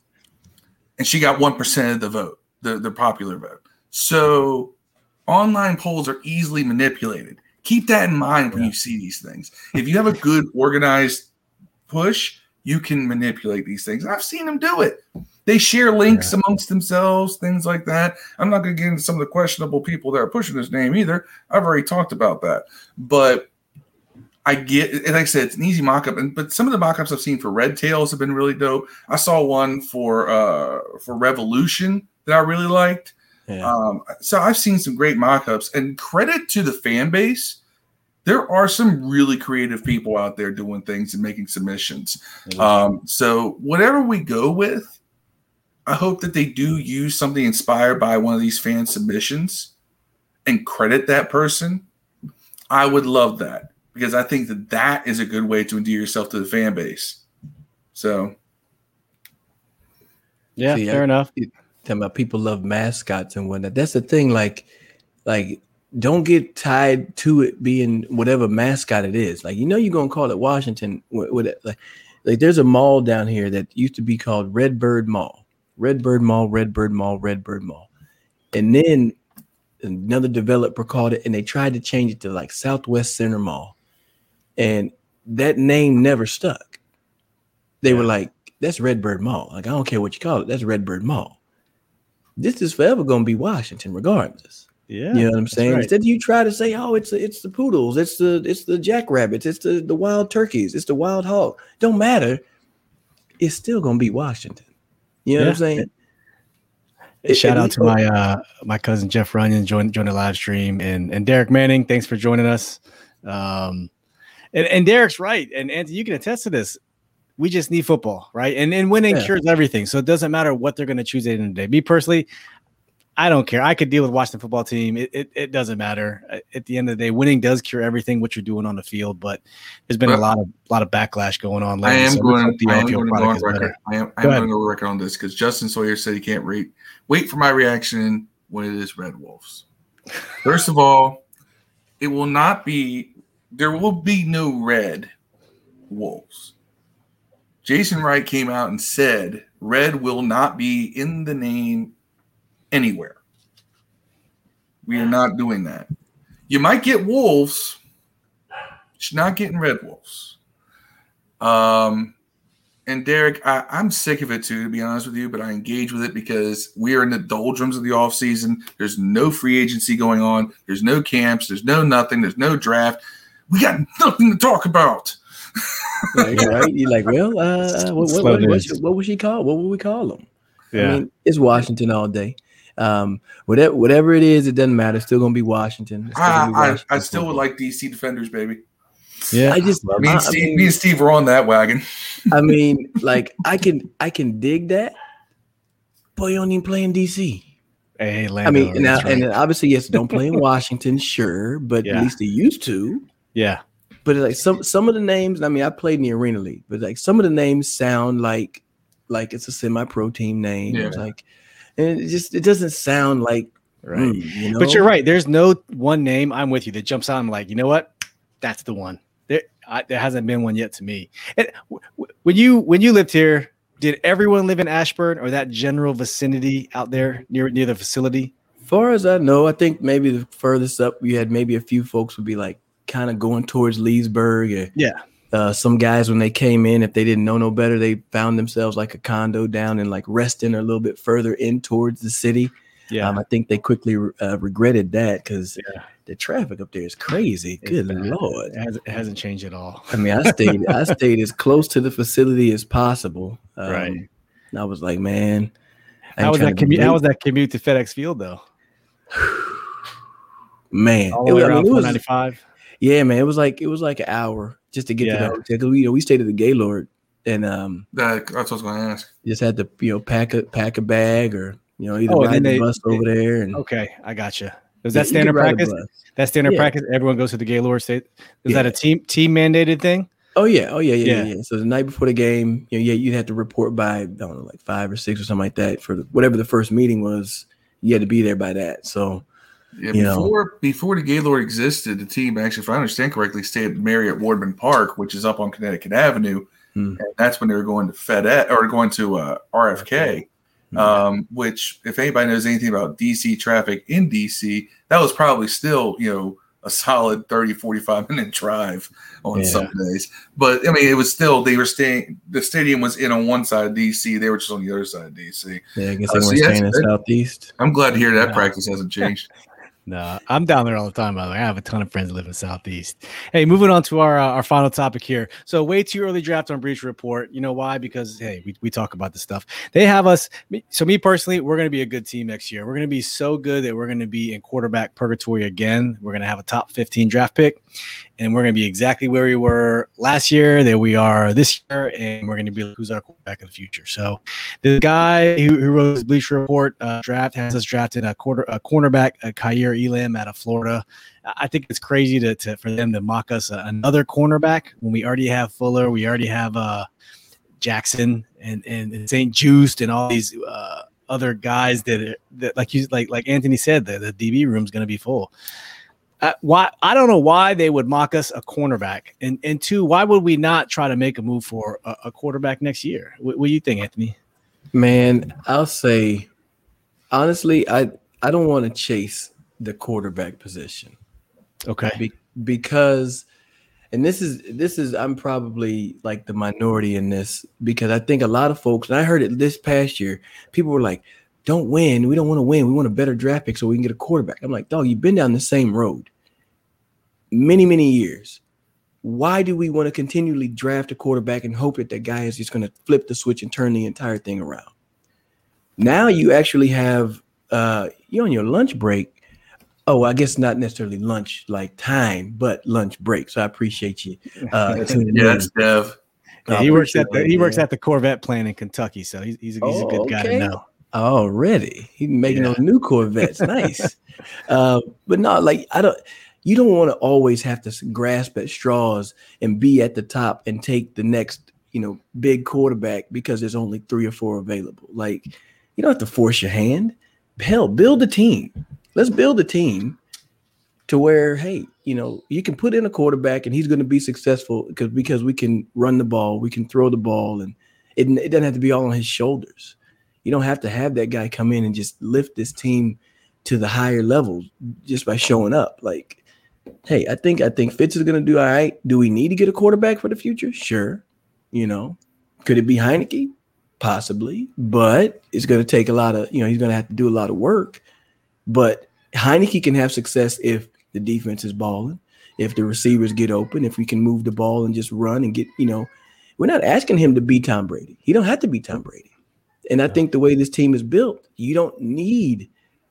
and she got one percent of the vote, the the popular vote. So, online polls are easily manipulated. Keep that in mind when you see these things. If you have a good organized push, you can manipulate these things. I've seen them do it. They share links amongst themselves, things like that. I'm not going to get into some of the questionable people that are pushing this name either. I've already talked about that. But I get, and like I said, it's an easy mock-up. And but some of the mock-ups I've seen for Red Tails have been really dope. I saw one for uh for Revolution that I really liked. Yeah. Um, so I've seen some great mock-ups, and credit to the fan base. There are some really creative people out there doing things and making submissions. Um, so whatever we go with, I hope that they do use something inspired by one of these fan submissions and credit that person. I would love that because I think that that is a good way to endear yourself to the fan base. So yeah, See, fair I- enough. talking about people love mascots and whatnot. That's the thing. Like, like don't get tied to it being whatever mascot it is. Like, you know, you're gonna call it Washington. With, with. Like, like there's a mall down here that used to be called Redbird Mall, Redbird Mall, Redbird Mall, Redbird Mall, and then another developer called it, and they tried to change it to like Southwest Center Mall, and that name never stuck. They were like, "That's Redbird Mall." Like, I don't care what you call it. That's Redbird Mall this is forever going to be Washington, regardless. Yeah, you know what I'm saying? right. Instead, you try to say, "Oh, it's the, it's the poodles, it's the it's the jackrabbits, it's the the wild turkeys, it's the wild hog." Don't matter. It's still going to be Washington. You know what I'm Yeah. saying? Shout At out to my uh my cousin Jeff Runyon joined joined the live stream and and Derek Manning, thanks for joining us. Um and, and Derek's right. And Anthony, you can attest to this. We just need football, right? And and winning Yeah. cures everything. So it doesn't matter what they're gonna choose at the end of the day. Me personally, I don't care. I could deal with Washington football team. It, it, it doesn't matter. At- At the end of the day, winning does cure everything what you're doing on the field, but there's been a lot of lot of backlash going on I am so going. I am going to go on record. better. I am. I'm ahead. going to go record on this because Justin Sawyer said he can't wait. Wait for my reaction when it is Red Wolves. First of all, it will not be. There will be no red wolves. Jason Wright came out and said red will not be in the name anywhere. We are not doing that. You might get wolves. You're not getting red wolves. Um, and Derek, I, am sick of it too, to be honest with you, but I engage with it because we are in the doldrums of the off season. There's no free agency going on. There's no camps. There's no nothing. There's no draft. We got nothing to talk about. right, right? You're like, well, uh, what, what, what, what, what was she called? What would we call them? Yeah. I mean, it's Washington all day. Um, whatever, whatever it is, it doesn't matter. It's still gonna be Washington. Gonna be Washington I, I, still would like DC defenders, baby. Yeah, I just me and, Steve, I mean, me and Steve were on that wagon. I mean, like I can I can dig that, but you don't even play in DC. Hey, Lando, I mean, now, right. and obviously, yes, don't play in Washington, sure, but yeah. at least they used to. Yeah. But like some some of the names, I mean, I played in the arena league, but like some of the names sound like like it's a semi-pro team name. Yeah. Like, and it just it doesn't sound like right. Mm, you know? But you're right. There's no one name. I'm with you that jumps out. I'm like, you know what? That's the one. There, I, there hasn't been one yet to me. And w- when you when you lived here, did everyone live in Ashburn or that general vicinity out there near near the facility? Far as I know, I think maybe the furthest up we had maybe a few folks would be like kind of going towards Leesburg. Or, yeah. Uh, some guys when they came in, if they didn't know no better, they found themselves like a condo down in like Reston or a little bit further in towards the city. Yeah, um, I think they quickly uh, regretted that because yeah the traffic up there is crazy. It's Good bad. lord, it hasn't, it hasn't, changed at all. I mean, I stayed I stayed as close to the facility as possible. Um, right. I was like, man, how was that commute? How was that commute to FedEx Field though? man, all the way it, around I mean, 95. Yeah, man, it was like it was like an hour just to get yeah. to the hotel. You know, we stayed at the Gaylord, and um, that, that's what I was going to ask. Just had to you know pack a pack a bag or you know either oh, ride the they, bus over there. And okay, I got you. Is that standard practice? That standard yeah. practice. Everyone goes to the Gaylord State. Is that a team team mandated thing? Oh yeah, oh yeah, yeah, yeah, yeah. So the night before the game, you know, yeah, you'd have to report by I don't know, like five or six or something like that for the, whatever the first meeting was. You had to be there by that. So yeah, before know. before the Gaylord existed, the team actually, if I understand correctly, stayed at Marriott Wardman Park, which is up on Connecticut Avenue. Hmm. And that's when they were going to FedEx or going to uh, RFK. Mm-hmm. Um, which, if anybody knows anything about DC traffic in DC, that was probably still, you know, a solid 30, 45 minute drive on yeah. some days. But I mean, it was still, they were staying, the stadium was in on one side of DC, they were just on the other side of DC. Yeah, I guess they uh, were staying in Southeast. I'm glad to hear that yeah. practice hasn't changed. No, I'm down there all the time. By the way, I have a ton of friends that live in Southeast. Hey, moving on to our uh, our final topic here. So, way too early draft on Bleacher Report. You know why? Because hey, we, we talk about this stuff. They have us. So, me personally, we're going to be a good team next year. We're going to be so good that we're going to be in quarterback purgatory again. We're going to have a top 15 draft pick, and we're going to be exactly where we were last year, that we are this year, and we're going to be who's our quarterback in the future. So, the guy who, who wrote Bleacher Report uh, draft has us drafted a quarter a cornerback, a Kaiir Elam out of Florida. I think it's crazy to, to for them to mock us another cornerback when we already have Fuller, we already have uh, Jackson and and St-Juste and all these. Uh, other guys that that like you like like Anthony said the, the DB room is going to be full. Uh, why I don't know why they would mock us a cornerback, and and two, why would we not try to make a move for a, a quarterback next year? What, what, do you think, Anthony? Man, I'll say honestly, I I don't want to chase the quarterback position. Okay, Be, because and this is this is I'm probably like the minority in this because I think a lot of folks, and I heard it this past year, people were like, don't win. We don't want to win. We want a better draft pick so we can get a quarterback. I'm like, dog, you've been down the same road many, many years. Why do we want to continually draft a quarterback and hope that that guy is just going to flip the switch and turn the entire thing around? Now you actually have uh you on your lunch break. Oh, I guess not necessarily lunch like time, but lunch break. So I appreciate you. Uh, yeah, that's Dev. Yeah, he works at the he works at the Corvette plant in Kentucky, so he's he's, he's oh, a good guy to know. Already, he's making yeah. those new Corvettes. Nice, uh, but not like I don't. You don't want to always have to grasp at straws and be at the top and take the next, you know, big quarterback because there's only three or four available. Like, you don't have to force your hand. Hell, build a team. Let's build a team to where hey, you know, you can put in a quarterback and he's going to be successful because because we can run the ball, we can throw the ball, and it, it doesn't have to be all on his shoulders. You don't have to have that guy come in and just lift this team to the higher levels just by showing up. Like, hey, I think I think Fitz is going to do all right. Do we need to get a quarterback for the future? Sure. You know, could it be Heinicke? Possibly, but it's going to take a lot of, you know, he's going to have to do a lot of work. But Heinicke can have success if the defense is balling, if the receivers get open, if we can move the ball and just run and get, you know, we're not asking him to be Tom Brady. He don't have to be Tom Brady. And I think the way this team is built, you don't need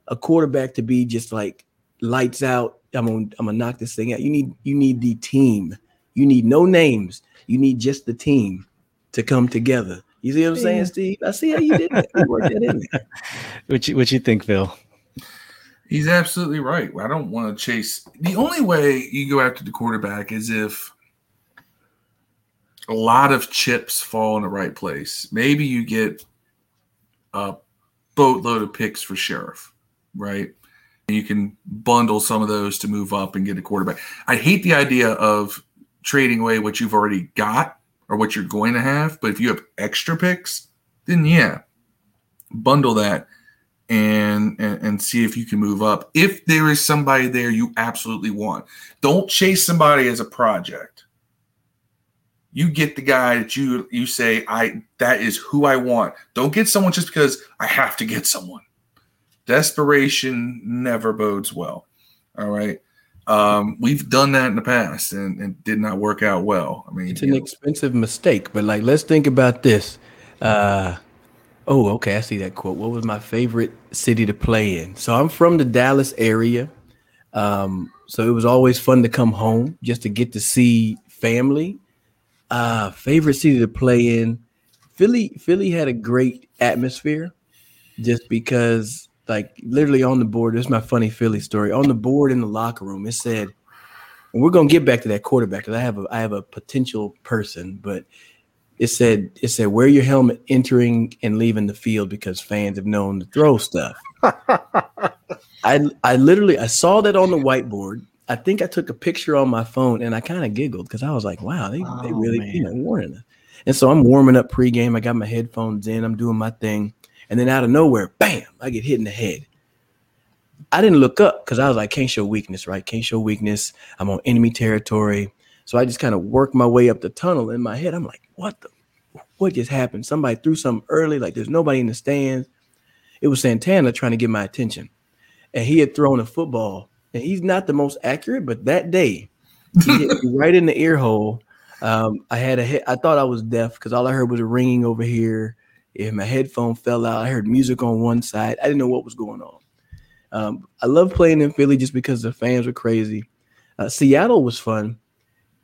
a quarterback to be just like lights out. I'm gonna I'm gonna knock this thing out. You need you need the team. You need no names. You need just the team to come together. You see what I'm saying, Steve? I see how you did that. You worked that in there. What you what you think, Phil? He's absolutely right. I don't want to chase. The only way you go after the quarterback is if a lot of chips fall in the right place. Maybe you get a boatload of picks for Scherff, right? And you can bundle some of those to move up and get a quarterback. I hate the idea of trading away what you've already got or what you're going to have, but if you have extra picks, then yeah, bundle that and, and and see if you can move up. If there is somebody there you absolutely want, don't chase somebody as a project. You get the guy that you you say I that is who I want. Don't get someone just because I have to get someone. Desperation never bodes well. All right. Um, we've done that in the past and, and did not work out well. I mean, it's an know. expensive mistake, but like, let's think about this. Uh, oh, okay, I see that quote. What was my favorite city to play in? So I'm from the Dallas area. Um, so it was always fun to come home just to get to see family. Uh, favorite city to play in. Philly, Philly had a great atmosphere just because like literally on the board. This is my funny Philly story. On the board in the locker room, it said, and we're gonna get back to that quarterback because I have a I have a potential person, but it said it said wear your helmet entering and leaving the field because fans have known to throw stuff. I I literally I saw that on the whiteboard. I think I took a picture on my phone and I kind of giggled because I was like, wow, they, oh, they really man. you know warning us. And so I'm warming up pregame. I got my headphones in. I'm doing my thing. And then out of nowhere, bam, I get hit in the head. I didn't look up because I was like, can't show weakness, right? Can't show weakness. I'm on enemy territory. So I just kind of worked my way up the tunnel in my head. I'm like, what the what just happened? Somebody threw something early, like there's nobody in the stands. It was Santana trying to get my attention. And he had thrown a football. And he's not the most accurate, but that day he hit me right in the ear hole. Um, I had a hit, I thought I was deaf because all I heard was a ringing over here. If my headphone fell out, I heard music on one side. I didn't know what was going on. Um, I love playing in Philly just because the fans were crazy. Uh, Seattle was fun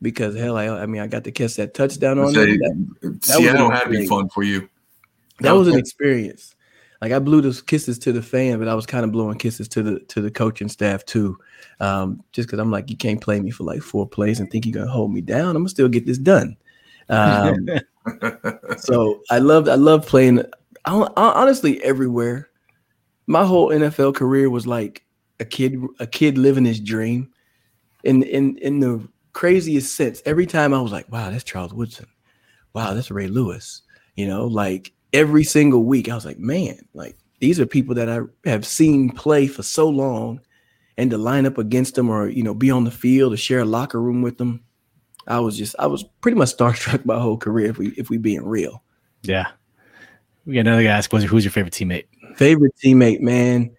because hell, I, I, mean, I got to catch that touchdown on say, that, that Seattle had to be fun for you. That was an experience. Like I blew those kisses to the fan, but I was kind of blowing kisses to the to the coaching staff too, um, just because I'm like, you can't play me for like four plays and think you're gonna hold me down. I'm gonna still get this done. Um, so I loved I love playing. I, honestly, everywhere. My whole NFL career was like a kid a kid living his dream. In in in the craziest sense, every time I was like, "Wow, that's Charles Woodson. Wow, that's Ray Lewis." You know, like every single week, I was like, "Man, like these are people that I have seen play for so long." And to line up against them, or you know, be on the field, or share a locker room with them, I was just I was pretty much starstruck my whole career if we if we being real. Yeah. We got another guy ask who's your favorite teammate? Favorite teammate, man.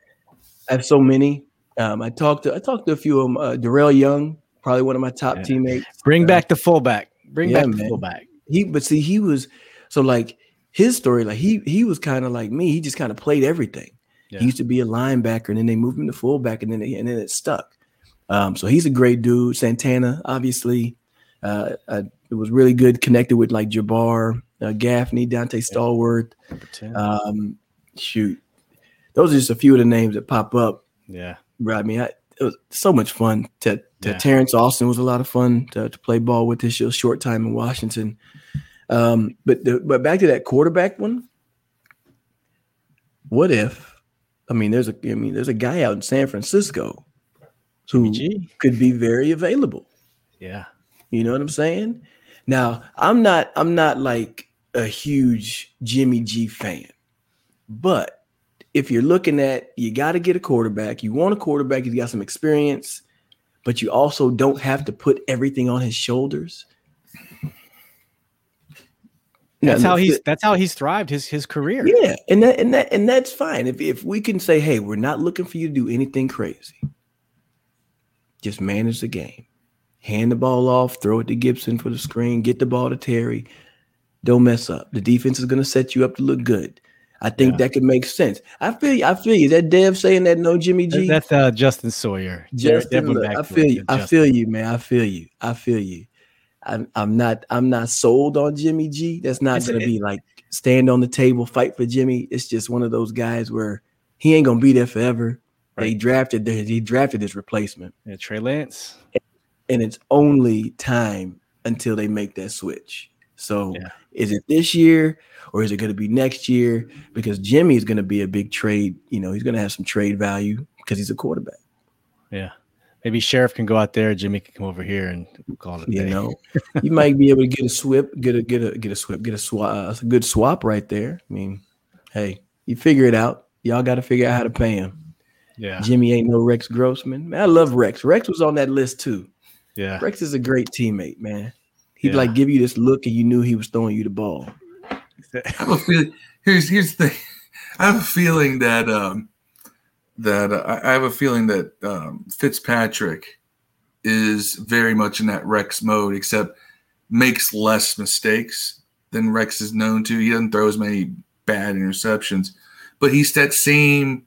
I have so many. Um, I talked to I talked to a few of them. Uh, Darrel Young, probably one of my top yeah. teammates. Bring uh, back the fullback. Bring yeah, back man. the fullback. He but see, he was so like his story, like he he was kind of like me. He just kind of played everything. Yeah. He used to be a linebacker, and then they moved him to fullback, and then they, and then it stuck. Um, so he's a great dude. Santana, obviously, uh, I, it was really good connected with like Jabar, uh, Gaffney, Donté Stallworth. Um, shoot, those are just a few of the names that pop up. Yeah, right. I mean, I, it was so much fun. To yeah. Terrence Austin was a lot of fun to, to play ball with this short time in Washington. Um, but the, but back to that quarterback one. What if? I mean, there's a I mean, there's a guy out in San Francisco who could be very available. Yeah. You know what I'm saying? Now, I'm not I'm not like a huge Jimmy G fan. But if you're looking at you got to get a quarterback, you want a quarterback, he's got some experience, but you also don't have to put everything on his shoulders. That's how he's that's how he's thrived his his career. Yeah, and that and that and that's fine. If if we can say, hey, we're not looking for you to do anything crazy. Just manage the game. Hand the ball off, throw it to Gibson for the screen, get the ball to Terry. Don't mess up. The defense is going to set you up to look good. I think Yeah. that could make sense. I feel you. I feel you. Is that Dev saying that no Jimmy G? That's uh, Justin Sawyer. Justin, look, I feel you. I Justin. feel you, man. I feel you. I feel you. I'm, I'm not. I'm not sold on Jimmy G. That's not gonna be like stand on the table, fight for Jimmy. It's just one of those guys where he ain't gonna be there forever. They drafted. their- He drafted his replacement, Yeah, Trey Lance. and it's only time until they make that switch. So, Yeah. is it this year or is it going to be next year? Because Jimmy is going to be a big trade. You know, he's going to have some trade value because he's a quarterback. Yeah. Maybe Scherff can go out there. Jimmy can come over here and call it. You day. know, you might be able to get a swip, get a get a get a swip, get a swap. Uh, a good swap right there. I mean, hey, you figure it out. Y'all got to figure out how to pay him. Yeah. Jimmy ain't no Rex Grossman. Man, I love Rex. Rex was on that list too. Yeah. Rex is a great teammate, man. He'd Yeah. like give you this look, and you knew he was throwing you the ball. I have a feeling. Here's here's the thing. I have a feeling that um that uh, I I have a feeling that um, Fitzpatrick is very much in that Rex mode, except makes less mistakes than Rex is known to. He doesn't throw as many bad interceptions, but he's that same.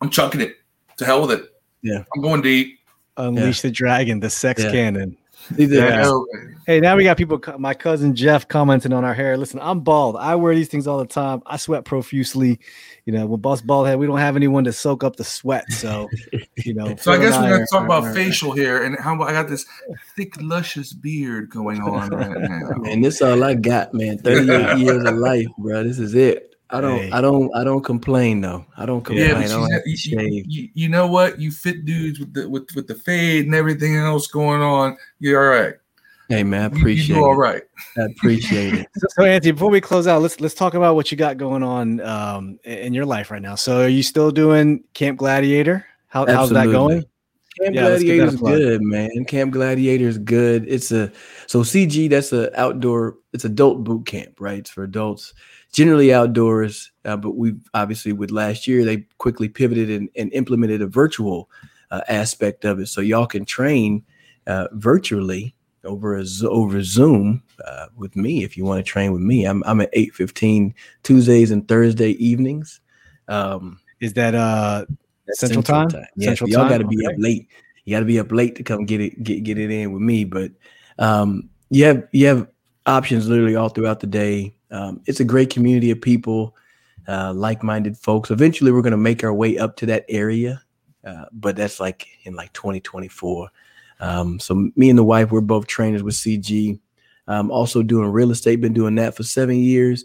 I'm chucking it. To hell with it. Yeah. I'm going deep. Unleash the dragon, the sex Yeah. cannon. These are- Yeah. Oh, Hey, now we got people. My cousin Jeff commenting on our hair. Listen, I'm bald. I wear these things all the time. I sweat profusely. You know, when Boss Bald Head, we don't have anyone to soak up the sweat. So, you know. So I guess we're going to talk about facial hair and how I got this thick, luscious beard going on right now. Man, this all I got, man. 38 years of life, bro. This is it. I don't Hey. I don't I don't complain though. I don't complain. Yeah, I but don't you, have to you, shave. you, you know what? You fit dudes with the with, with the fade and everything else going on. You're all right. Hey man, I appreciate you do all it. right. I appreciate it. So, so Anthony, before we close out, let's let's talk about what you got going on um, in in your life right now. So, are you still doing Camp Gladiator? How, how's that going? Camp Yeah, let's give that a Gladiator's plug. good, man. Camp Gladiator is good. It's a so CG. That's a outdoor. It's adult boot camp, right? It's for adults, generally outdoors. Uh, but we obviously with last year they quickly pivoted and, and implemented a virtual uh, aspect of it, so y'all can train uh, virtually over a over Zoom uh, with me if you want to train with me. I'm I'm at eight fifteen Tuesdays and Thursday evenings. Um, Is that uh that's Central time? Yeah, Central y'all got to be Okay. up late. You got to be up late to come get it get get it in with me. But um, you have you have options literally all throughout the day. Um, it's a great community of people, uh, like minded folks. Eventually, we're going to make our way up to that area, uh, but that's like in like 2024. Um, so me and the wife, we're both trainers with CG. I'm also doing real estate. Been doing that for seven years.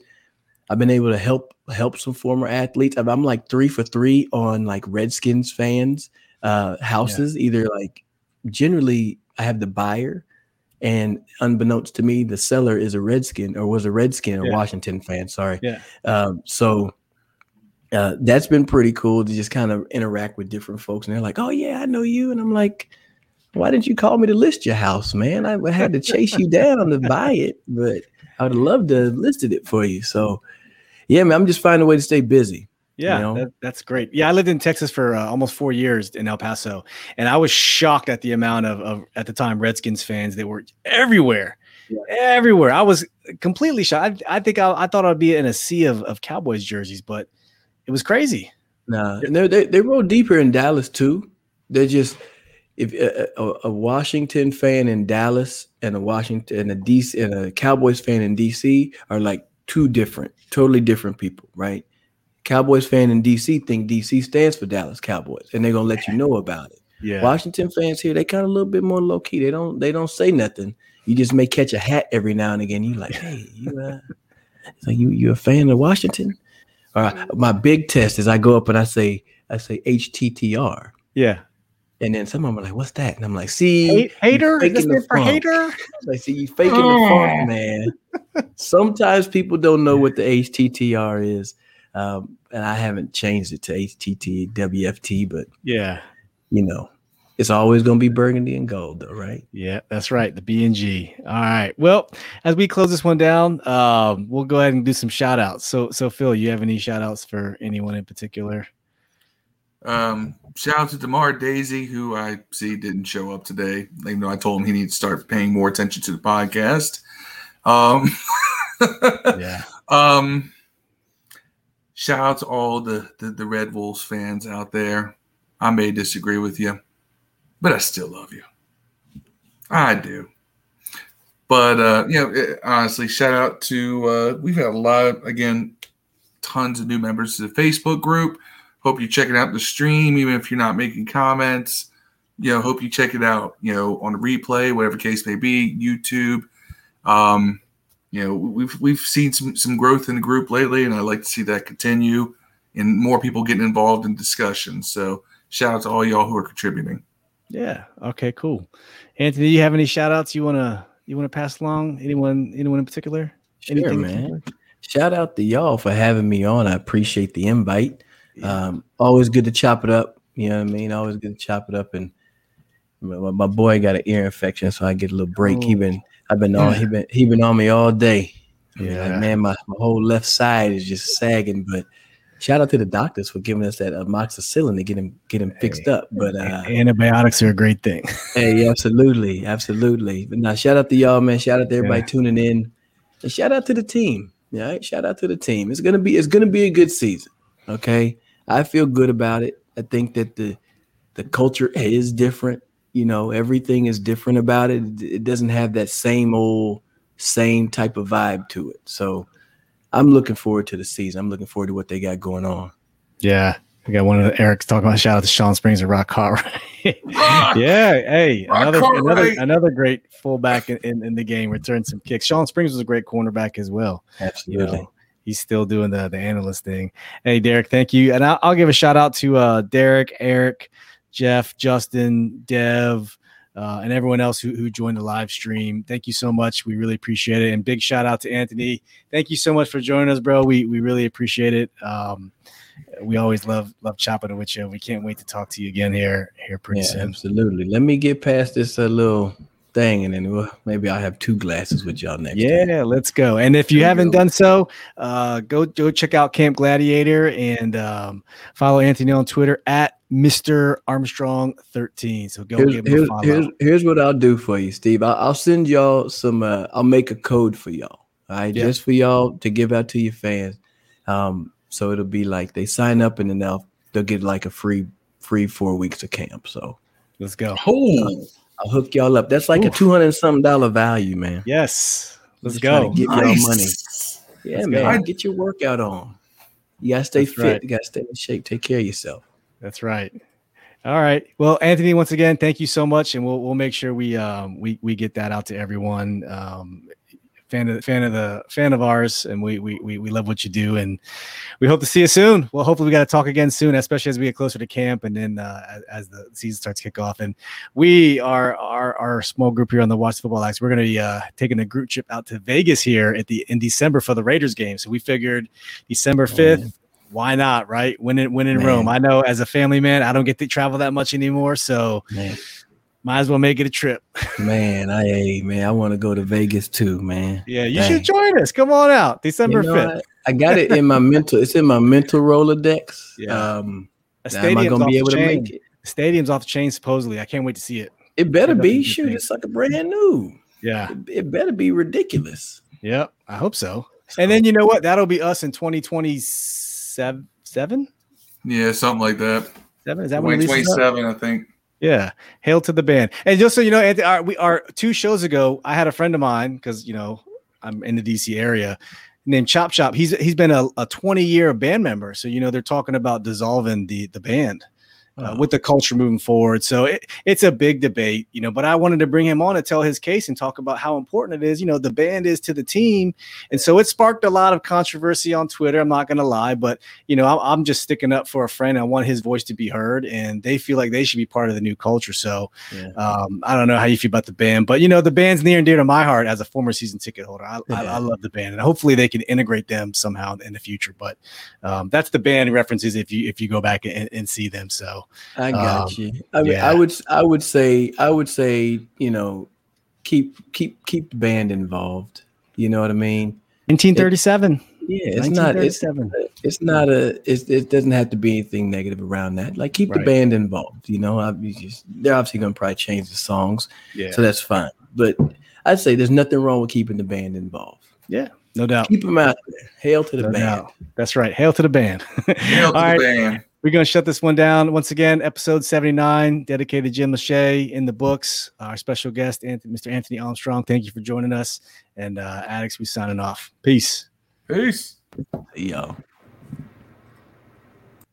I've been able to help help some former athletes. I'm, I'm like three for three on like Redskins fans uh, houses. Either like generally, I have the buyer, and unbeknownst to me, the seller is a Redskin or was a Redskin or Yeah. Washington fan. Sorry. Yeah. Um, so uh, that's been pretty cool to just kind of interact with different folks, and they're like, "Oh yeah, I know you," and I'm like. Why didn't you call me to list your house, man? I had to chase you down to buy it, but I would love to have listed it for you. So, yeah, man, I'm just finding a way to stay busy. Yeah, know? that, that's great. Yeah, I lived in Texas for uh, almost four years in El Paso, and I was shocked at the amount of, of at the time Redskins fans. They were everywhere, Yeah. everywhere. I was completely shocked. I, I think I, I thought I'd be in a sea of, of Cowboys jerseys, but it was crazy. Nah, and they they they roll deeper in Dallas too. They're just if a, a, a Washington fan in Dallas and a Washington and a DC and a Cowboys fan in DC are like two different, totally different people, right? Cowboys fan in DC think DC stands for Dallas Cowboys, and they're gonna let you know about it. Yeah, Washington fans here, they kind of a little bit more low key. They don't they don't say nothing. You just may catch a hat every now and again. You like, hey, you uh, so you you a fan of Washington? All right. My big test is I go up and I say I say HTTR. yeah. And then some of them are like, "What's that?" And I'm like, "See, hater, Is this for hater. I see, you faking the funk, man." Sometimes people don't know what the HTTR is, um, and I haven't changed it to HTT WFT, but Yeah, you know, it's always going to be burgundy and gold, though, right? yeah, that's right. The B and G. All right. Well, as we close this one down, um, we'll go ahead and do some shout outs. So, so Phil, you have any shout outs for anyone in particular? Um, shout out to Demar Daisy, who I see didn't show up today. Even though I told him he needs to start paying more attention to the podcast. Um, Yeah. um, shout out to all the, the the Red Wolves fans out there. I may disagree with you, but I still love you. I do. But uh, you know, it- honestly, shout out to uh, we've had a lot of again, tons of new members to the Facebook group. Hope you're checking out the stream, even if you're not making comments. You know, hope you check it out. You know, on the replay, whatever case may be, YouTube. Um, you know, we've we've seen some some growth in the group lately, and I like to see that continue, and more people getting involved in discussions. So, shout out to all y'all who are contributing. Yeah. Okay. Cool. Anthony, do you have any shout outs you wanna you wanna pass along? Anyone anyone in particular? Sure, Anything man. Shout out to y'all for having me on. I appreciate the invite. Um, always good to chop it up. You know what I mean? Always good to chop it up. And my, boy got an ear infection, so I get a little break. He Oh. been, I've been on, he been, he been on me all day. Mean, like, Yeah. man, my, my whole left side is just sagging. But shout out to the doctors for giving us that amoxicillin to get him, get him fixed Hey. up. But uh, Antibiotics are a great thing. Hey, absolutely, absolutely. But now, shout out to y'all, man. Shout out to everybody Yeah. tuning in, and shout out to the team. Yeah, right? shout out to the team. It's gonna be it's gonna be a good season. Okay, I feel good about it. I think that the the culture is different. You know, everything is different about it. It doesn't have that same old same type of vibe to it. So, I'm looking forward to the season. I'm looking forward to what they got going on. Yeah. We got one of the Eric's talking about shout out to Shawn Springs and Rock Cartwright. Yeah, hey, Rock another another Cartwright. another great fullback in, in, in the game, returned some kicks. Shawn Springs was a great cornerback as well. You Absolutely. know, he's still doing the the analyst thing. Hey, Derek, thank you, and I'll, I'll give a shout out to uh, Derek, Eric, Jeff, Justin, Dev. Uh, and everyone else who, who joined the live stream, thank you so much. We really appreciate it. And big shout out to Anthony. Thank you so much for joining us, bro. We we really appreciate it. Um, we always love love chopping it with you. We can't wait to talk to you again here here pretty Yeah, soon. absolutely. Let me get past this uh, little thing, and then we'll, maybe I'll have two glasses with y'all next. time. Yeah, let's go. And if you There haven't go. done so, uh, go go check out Camp Gladiator and um, follow Anthony on Twitter at Mr. Armstrong 13. So go Here's, give him a follow. here's, here's what I'll do for you, Steve. I'll, I'll send y'all some. Uh, I'll make a code for y'all. All right, Yeah. just for y'all to give out to your fans. Um, so it'll be like they sign up and then they'll they'll get like a free free four weeks of camp. So let's go. Oh, I'll hook y'all up. That's like a Oof. two hundred something dollar value, man. Yes, let's go. to get y'all nice. money. Yeah, Let's man. go. Get your workout on. You gotta stay That's fit. right. You gotta stay in shape. Take care of yourself. That's right. All right. Well, Anthony, once again, thank you so much, and we'll we'll make sure we um we we get that out to everyone. Um, fan of fan of the fan of ours, and we we we, we love what you do, and we hope to see you soon. Well, hopefully we got to talk again soon, especially as we get closer to camp, and then uh, as, as the season starts to kick off. And we are our our small group here on the Watch Football Acts. We're going to be uh, taking a group trip out to Vegas here at the in December for the Raiders game. So we figured December fifth man. why not right when in when in Man. rome i know as a family man i don't get to travel that much anymore so Man, might as well make it a trip man, I hey, man, I want to go to Vegas too, man. yeah you Dang. should join us come on out december You know 5th? I got it in my mental. It's in my mental Rolodex. Yeah. Um, am I gonna be able to make it? The stadium's off the chain supposedly i can't wait to see it It better be. good Shoot, thing. it's like a brand new. yeah It, it better be ridiculous. yep i hope so and then you know what that'll be us in 2027 seven yeah, something like that. seven is that when it 2027, I think. Yeah, hail to the band. And just so you know, Anthony, our, we are two shows ago. I had a friend of mine because you know I'm in the DC area named Chop Chop. He's he's been a, a 20 year band member. So you know they're talking about dissolving the the band, uh, with the culture moving forward. So it, it's a big debate, you know. But I wanted to bring him on to tell his case and talk about how important it is. You know, the band is to the team, and so it sparked a lot of controversy on Twitter. I'm not going to lie, but you know, I'm, I'm just sticking up for a friend. I want his voice to be heard, and they feel like they should be part of the new culture. So Yeah. um, I don't know how you feel about the band, but you know, the band's near and dear to my heart as a former season ticket holder. I, I, I love the band, and hopefully they can integrate them somehow in the future. But um, that's the band references if you if you go back and, and see them. So I got Um, you. I mean, yeah. I would I would say I would say you know keep keep keep the band involved. You know what I mean? 1937. Yeah, it's not it's 1937. it's not a it's, it doesn't have to be anything negative around that. Like keep Right. the band involved. You know, I just, they're obviously gonna probably change the songs, yeah, so that's fine. But I'd say there's nothing wrong with keeping the band involved. Yeah, no doubt. Keep them out there. Hail to the No band. doubt. That's right. Hail to the band. Hail to All the right. band. We're going to shut this one down once again. Episode 79, dedicated to Jim Lachey in the books. Our special guest, Anthony, Mr. Anthony Armstrong. Thank you for joining us. And uh, Addicts, we signing off. Peace. Peace. Yo.